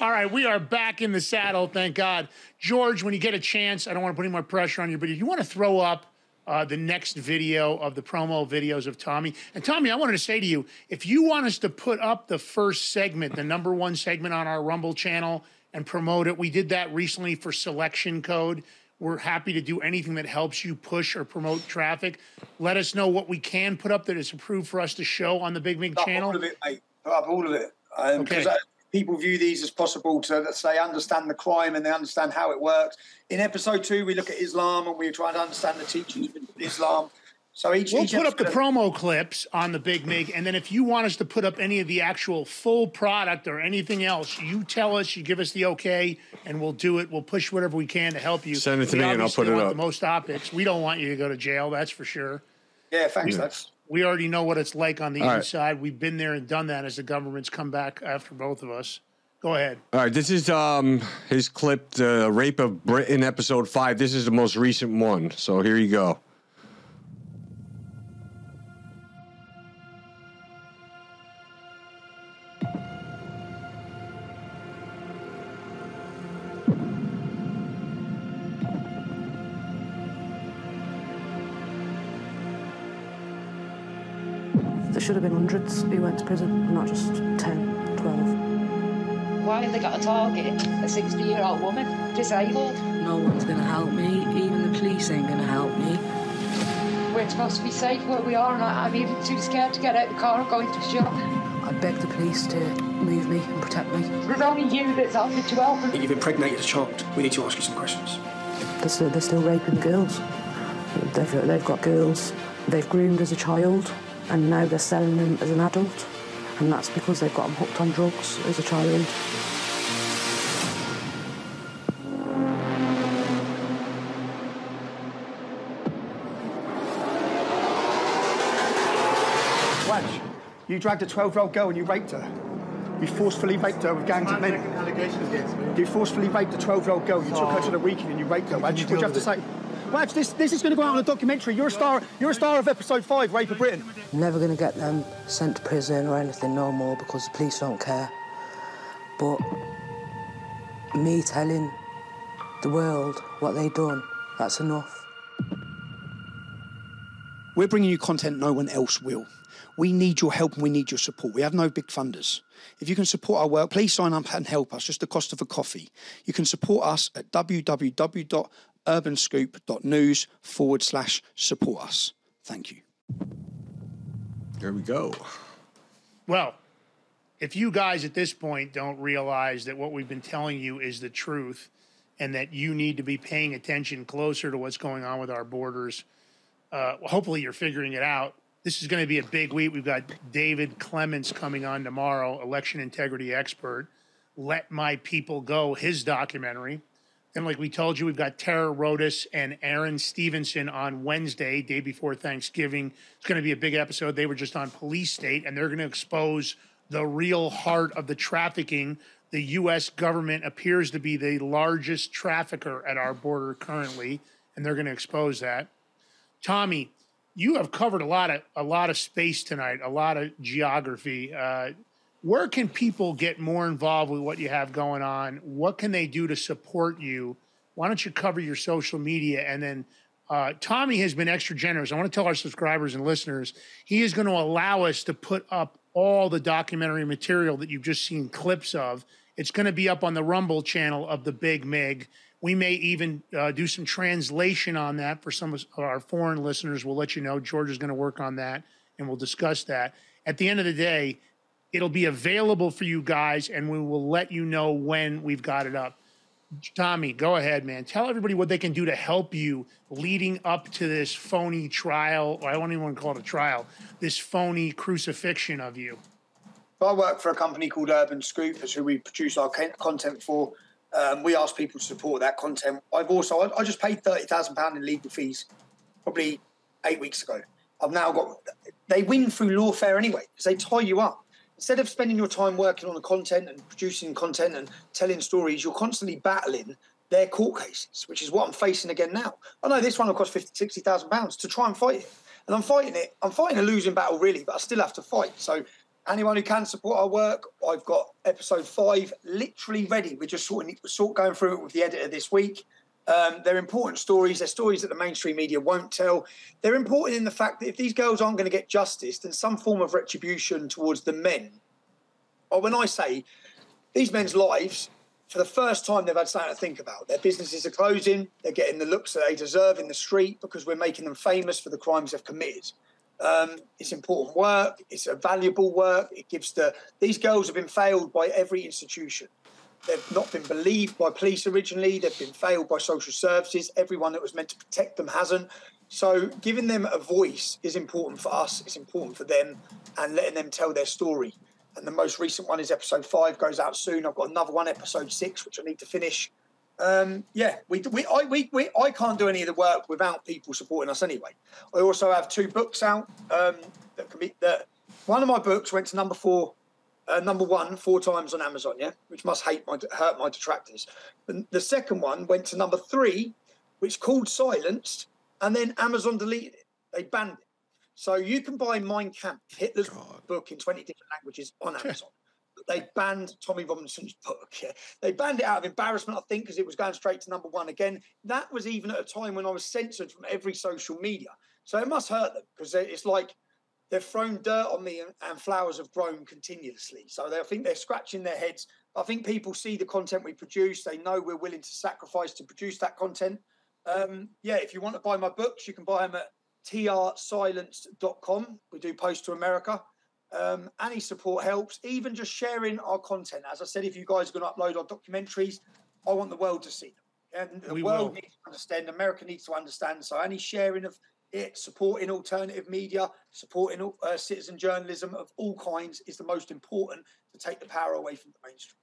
All right, we are back in the saddle, thank God. George, when you get a chance, I don't want to put any more pressure on you, but if you want to throw up uh, the next video of the promo videos of Tommy, and Tommy, I wanted to say to you, if you want us to put up the first segment, the number one segment on our Rumble channel, and promote it, we did that recently for Selection Code. We're happy to do anything that helps you push or promote traffic. Let us know what we can put up that is approved for us to show on the Big Mig Put channel. All of it, mate. Put up all of it. Um, Okay. Because people view these as possible to they understand the crime and they understand how it works. In episode two, we look at Islam and we try to understand the teachings of Islam. So each We'll each put up the promo clips on the Big Mig, and then if you want us to put up any of the actual full product or anything else, you tell us, you give us the okay, and we'll do it. We'll push whatever we can to help you. Send it to We me and I'll put it want up. The most op-eds. We don't want you to go to jail. That's for sure. Yeah, thanks. We- That's We already know what it's like on the All right. inside. We've been there and done that as the government's come back after both of us. Go ahead. All right, this is um his clip, the rape of Britain, episode five. This is the most recent one. So here you go. Should have been hundreds who went to prison, not just 10, 12. Why have they got a target? A 60 year old woman, disabled? No one's going to help me. Even the police ain't going to help me. We're supposed to be safe where we are, and I, I'm even too scared to get out of the car and go into the shop. I beg the police to move me and protect me. There's only you that's offered to help. You've impregnated a child. We need to ask you some questions. They're still, they're still raping girls. They've, they've got girls they've groomed as a child, and now they're selling them as an adult. And that's because they've got them hooked on drugs as a child. Wedge, you dragged a 12 year old girl and you raped her. You forcefully raped her with gangs of men. You forcefully raped a 12 year old girl. You took her to the weekend and you raped her. Wedge, what do you have to say? Wedge, this, this is going to go out on a documentary. You're a star. You're a star of episode five, Rape of Britain. Never going to get them sent to prison or anything no more because the police don't care. But me telling the world what they've done, that's enough. We're bringing you content no one else will. We need your help and we need your support. We have no big funders. If you can support our work, please sign up and help us, just the cost of a coffee. You can support us at www.urbanscoop.news forward slash support us. Thank you. There we go. Well, if you guys at this point don't realize that what we've been telling you is the truth and that you need to be paying attention closer to what's going on with our borders, uh, hopefully you're figuring it out. This is going to be a big week. We've got David Clements coming on tomorrow, election integrity expert. Let My People Go, his documentary. Then, like we told you, we've got Tara Rodas and Aaron Stevenson on Wednesday, day before Thanksgiving. It's going to be a big episode. They were just on Police State, and they're going to expose the real heart of the trafficking. The U.S. government appears to be the largest trafficker at our border currently, and they're going to expose that. Tommy, you have covered a lot of a lot of space tonight, a lot of geography. Uh, where can people get more involved with what you have going on? What can they do to support you? Why don't you cover your social media and then uh, Tommy has been extra generous. I want to tell our subscribers and listeners he is going to allow us to put up all the documentary material that you've just seen clips of. It's going to be up on the Rumble channel of the Big Mig. We may even uh, do some translation on that for some of our foreign listeners. We'll let you know. George is going to work on that and we'll discuss that. At the end of the day, it'll be available for you guys and we will let you know when we've got it up. Tommy, go ahead, man. Tell everybody what they can do to help you leading up to this phony trial, or I don't even want to call it a trial, this phony crucifixion of you. I work for a company called Urban Scoop, who we produce our content for. Um, we ask people to support that content. I've also, I, I just paid thirty thousand pound in legal fees, probably eight weeks ago. I've now got. They win through lawfare anyway because they tie you up. Instead of spending your time working on the content and producing content and telling stories, you're constantly battling their court cases, which is what I'm facing again now. I know this one will cost 50, 60,000 pounds to try and fight it. And I'm fighting it. I'm fighting a losing battle, really, but I still have to fight. So anyone who can support our work, I've got episode five literally ready. We're just sorting, sort of going through it with the editor this week. Um, they're important stories. They're stories that the mainstream media won't tell. They're important in the fact that if these girls aren't going to get justice, then some form of retribution towards the men. Or when I say these men's lives, for the first time, they've had something to think about. Their businesses are closing. They're getting the looks that they deserve in the street because we're making them famous for the crimes they've committed. Um, it's important work. It's a valuable work. It gives the these girls have been failed by every institution. They've not been believed by police originally. They've been failed by social services. Everyone that was meant to protect them hasn't. So giving them a voice is important for us. It's important for them, and letting them tell their story. And the most recent one is episode five, goes out soon. I've got another one, episode six, which I need to finish. Um, yeah, we, we, I, we, we, I can't do any of the work without people supporting us anyway. I also have two books out um, that can be that. One of my books went to number four, uh, number one four times on Amazon. Yeah, which must hate my hurt my detractors. The, the second one went to number three, which called Silenced, and then Amazon deleted it. They banned it. So you can buy Mein Kampf, Hitler's book in 20 different languages on Amazon. they banned Tommy Robinson's book. Yeah. They banned it out of embarrassment, I think, because it was going straight to number one again. That was even at a time when I was censored from every social media. So it must hurt them because it's like they've thrown dirt on me and, and flowers have grown continuously. So they, I think they're scratching their heads. I think people see the content we produce. They know we're willing to sacrifice to produce that content. Um, yeah, if you want to buy my books, you can buy them at trsilenced.com. We do post to America. Um, any support helps, even just sharing our content. As I said, if you guys are going to upload our documentaries, I want the world to see them. And the We world will. needs to understand, America needs to understand. So any sharing of it, supporting alternative media, supporting uh, citizen journalism of all kinds is the most important to take the power away from the mainstream.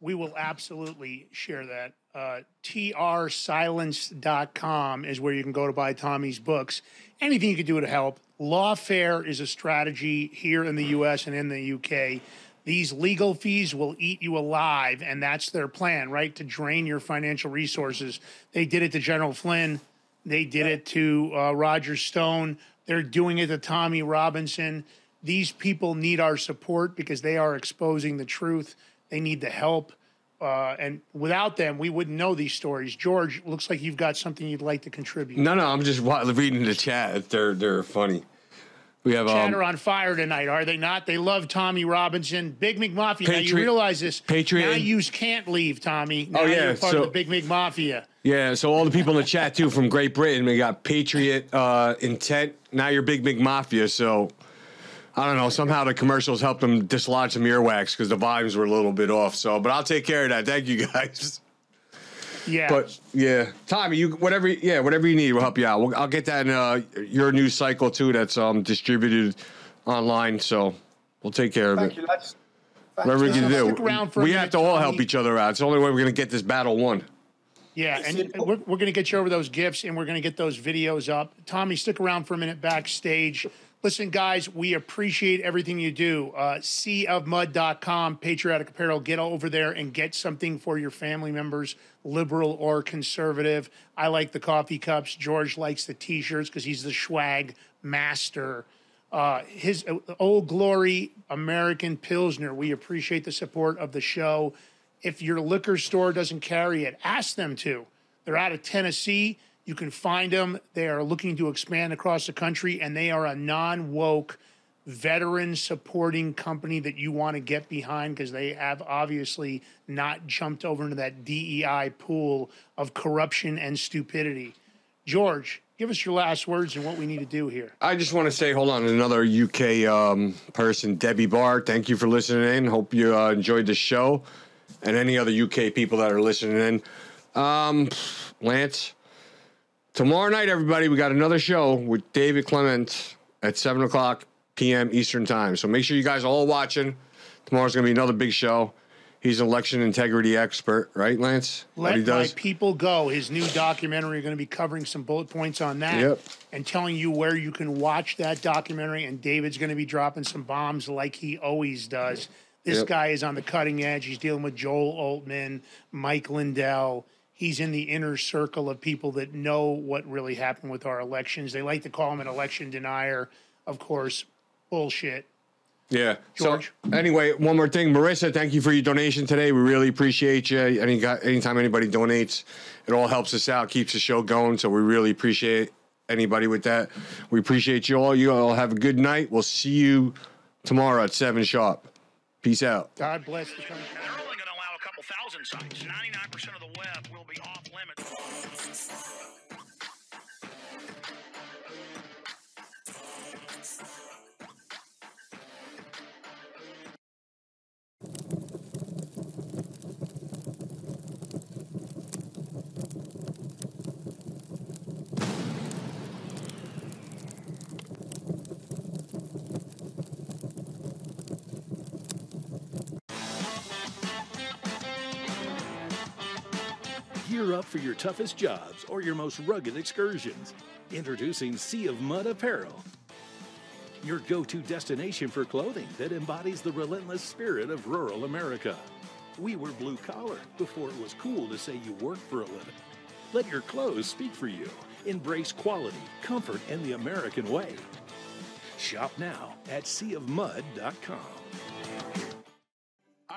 We will absolutely share that. Uh, trsilence.com is where you can go to buy Tommy's books. Anything you can do to help. Lawfare is a strategy here in the US and in the UK. These legal fees will eat you alive, and that's their plan, right? To drain your financial resources. They did it to General Flynn, they did it to uh, Roger Stone, they're doing it to Tommy Robinson. These people need our support because they are exposing the truth. They need the help. Uh, and without them, we wouldn't know these stories. George, looks like you've got something you'd like to contribute. No, no, I'm just reading the chat. They're they're funny. We have Chat um, are on fire tonight, are they not? They love Tommy Robinson, Big Mig Mafia. now you realize this. Patriot Now you can't leave, Tommy. Now Oh, yeah, you're part so- of the Big Mig Mafia. Yeah, so all the people in the chat too from Great Britain, we got Patriot uh, Intent. Now you're Big Mig Mafia. So I don't know. Somehow the commercials helped them dislodge some earwax because the volumes were a little bit off. So, but I'll take care of that. Thank you guys. Yeah. But yeah, Tommy, you whatever. Yeah, whatever you need, we'll help you out. We'll, I'll get that in uh, your news cycle too. That's um distributed online. So we'll take care of Thank it. you. Thank Whatever we you. can do. around We have to all help each other out. It's the only way we're gonna get this battle won. Yeah, and we're, we're going to get you over those gifts and we're going to get those videos up. Tommy, stick around for a minute backstage. Listen, guys, we appreciate everything you do. Uh, seaofmud.com, patriotic apparel. Get over there and get something for your family members, liberal or conservative. I like the coffee cups. George likes the t shirts because he's the swag master. Uh, his uh, Old Glory American Pilsner. We appreciate the support of the show. If your liquor store doesn't carry it, ask them to. They're out of Tennessee. You can find them. They are looking to expand across the country, and they are a non woke, veteran supporting company that you want to get behind because they have obviously not jumped over into that DEI pool of corruption and stupidity. George, give us your last words and what we need to do here. I just want to say, hold on, another UK um, person, Debbie Barr. Thank you for listening in. Hope you uh, enjoyed the show, and any other UK people that are listening in. Um, Lance, tomorrow night, everybody, we got another show with David Clement at seven o'clock p.m. Eastern time. So make sure you guys are all watching. Tomorrow's gonna be another big show. He's an election integrity expert, right, Lance? What Let he My. People Go, his new documentary, are going to be covering some bullet points on that Yep. and telling you where you can watch that documentary. And David's going to be dropping some bombs like he always does. This Yep. guy is on the cutting edge. He's dealing with Joe Oltmann, Mike Lindell. He's in the inner circle of people that know what really happened with our elections. They like to call him an election denier. Of course, bullshit. Yeah. George? So anyway, one more thing, Marissa. Thank you for your donation today. We really appreciate you. Any anytime anybody donates, it all helps us out, keeps the show going. So we really appreciate anybody with that. We appreciate you all. You all have a good night. We'll see you tomorrow at seven sharp. Peace out. God bless the country. They're only going to allow a couple thousand sites. 99% of the web will be off limits. Up for your toughest jobs or your most rugged excursions. Introducing Sea of Mud Apparel. Your go to destination for clothing that embodies the relentless spirit of rural America. We were blue collar before it was cool to say you worked for a living. Let your clothes speak for you. Embrace quality, comfort, and the American way. Shop now at seaofmud.com.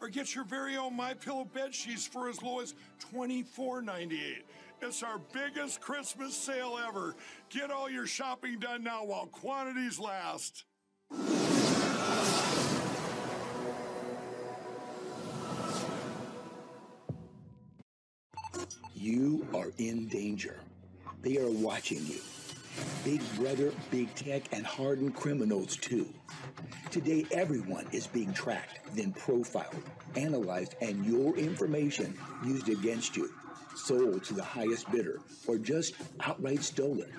or get your very own My Pillow bed sheets for as low as $24.98. It's our biggest Christmas sale ever. Get all your shopping done now while quantities last. You are in danger. They are watching you. Big Brother, Big Tech, and hardened criminals, too. Today, everyone is being tracked, then profiled, analyzed, and your information used against you, sold to the highest bidder, or just outright stolen.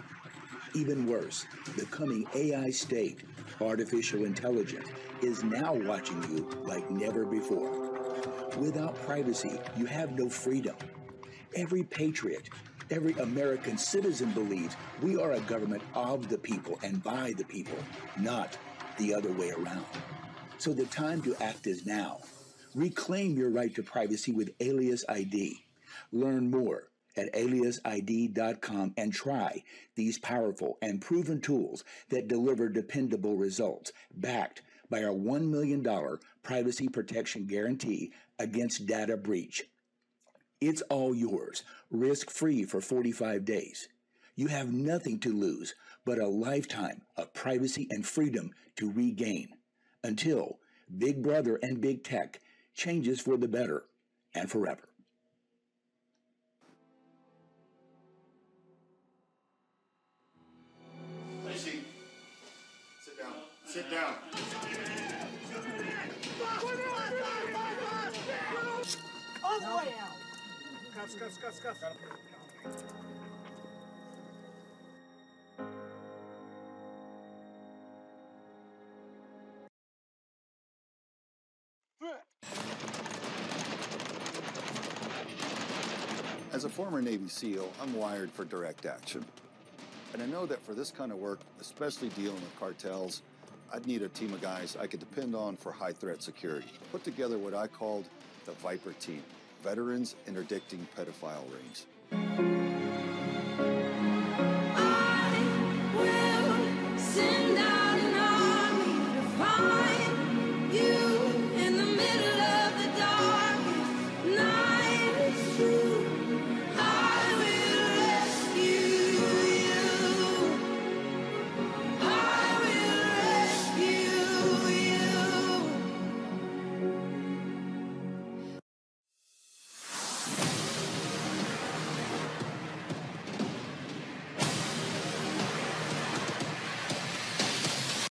Even worse, the coming AI state, artificial intelligence, is now watching you like never before. Without privacy, you have no freedom. Every patriot, every American citizen believes we are a government of the people and by the people, not the other way around. So the time to act is now. Reclaim your right to privacy with Alias ID. Learn more at aliasid.com and try these powerful and proven tools that deliver dependable results, backed by our $1 million privacy protection guarantee against data breach. It's all yours, risk free for 45 days. You have nothing to lose but a lifetime of privacy and freedom to regain until Big Brother and Big Tech changes for the better and forever. Lacey, sit down. Sit down. All the way out. As a former Navy SEAL, I'm wired for direct action. And I know that for this kind of work, especially dealing with cartels, I'd need a team of guys I could depend on for high threat security. Put together what I called the Viper Team Veterans Interdicting Pedophile Rings.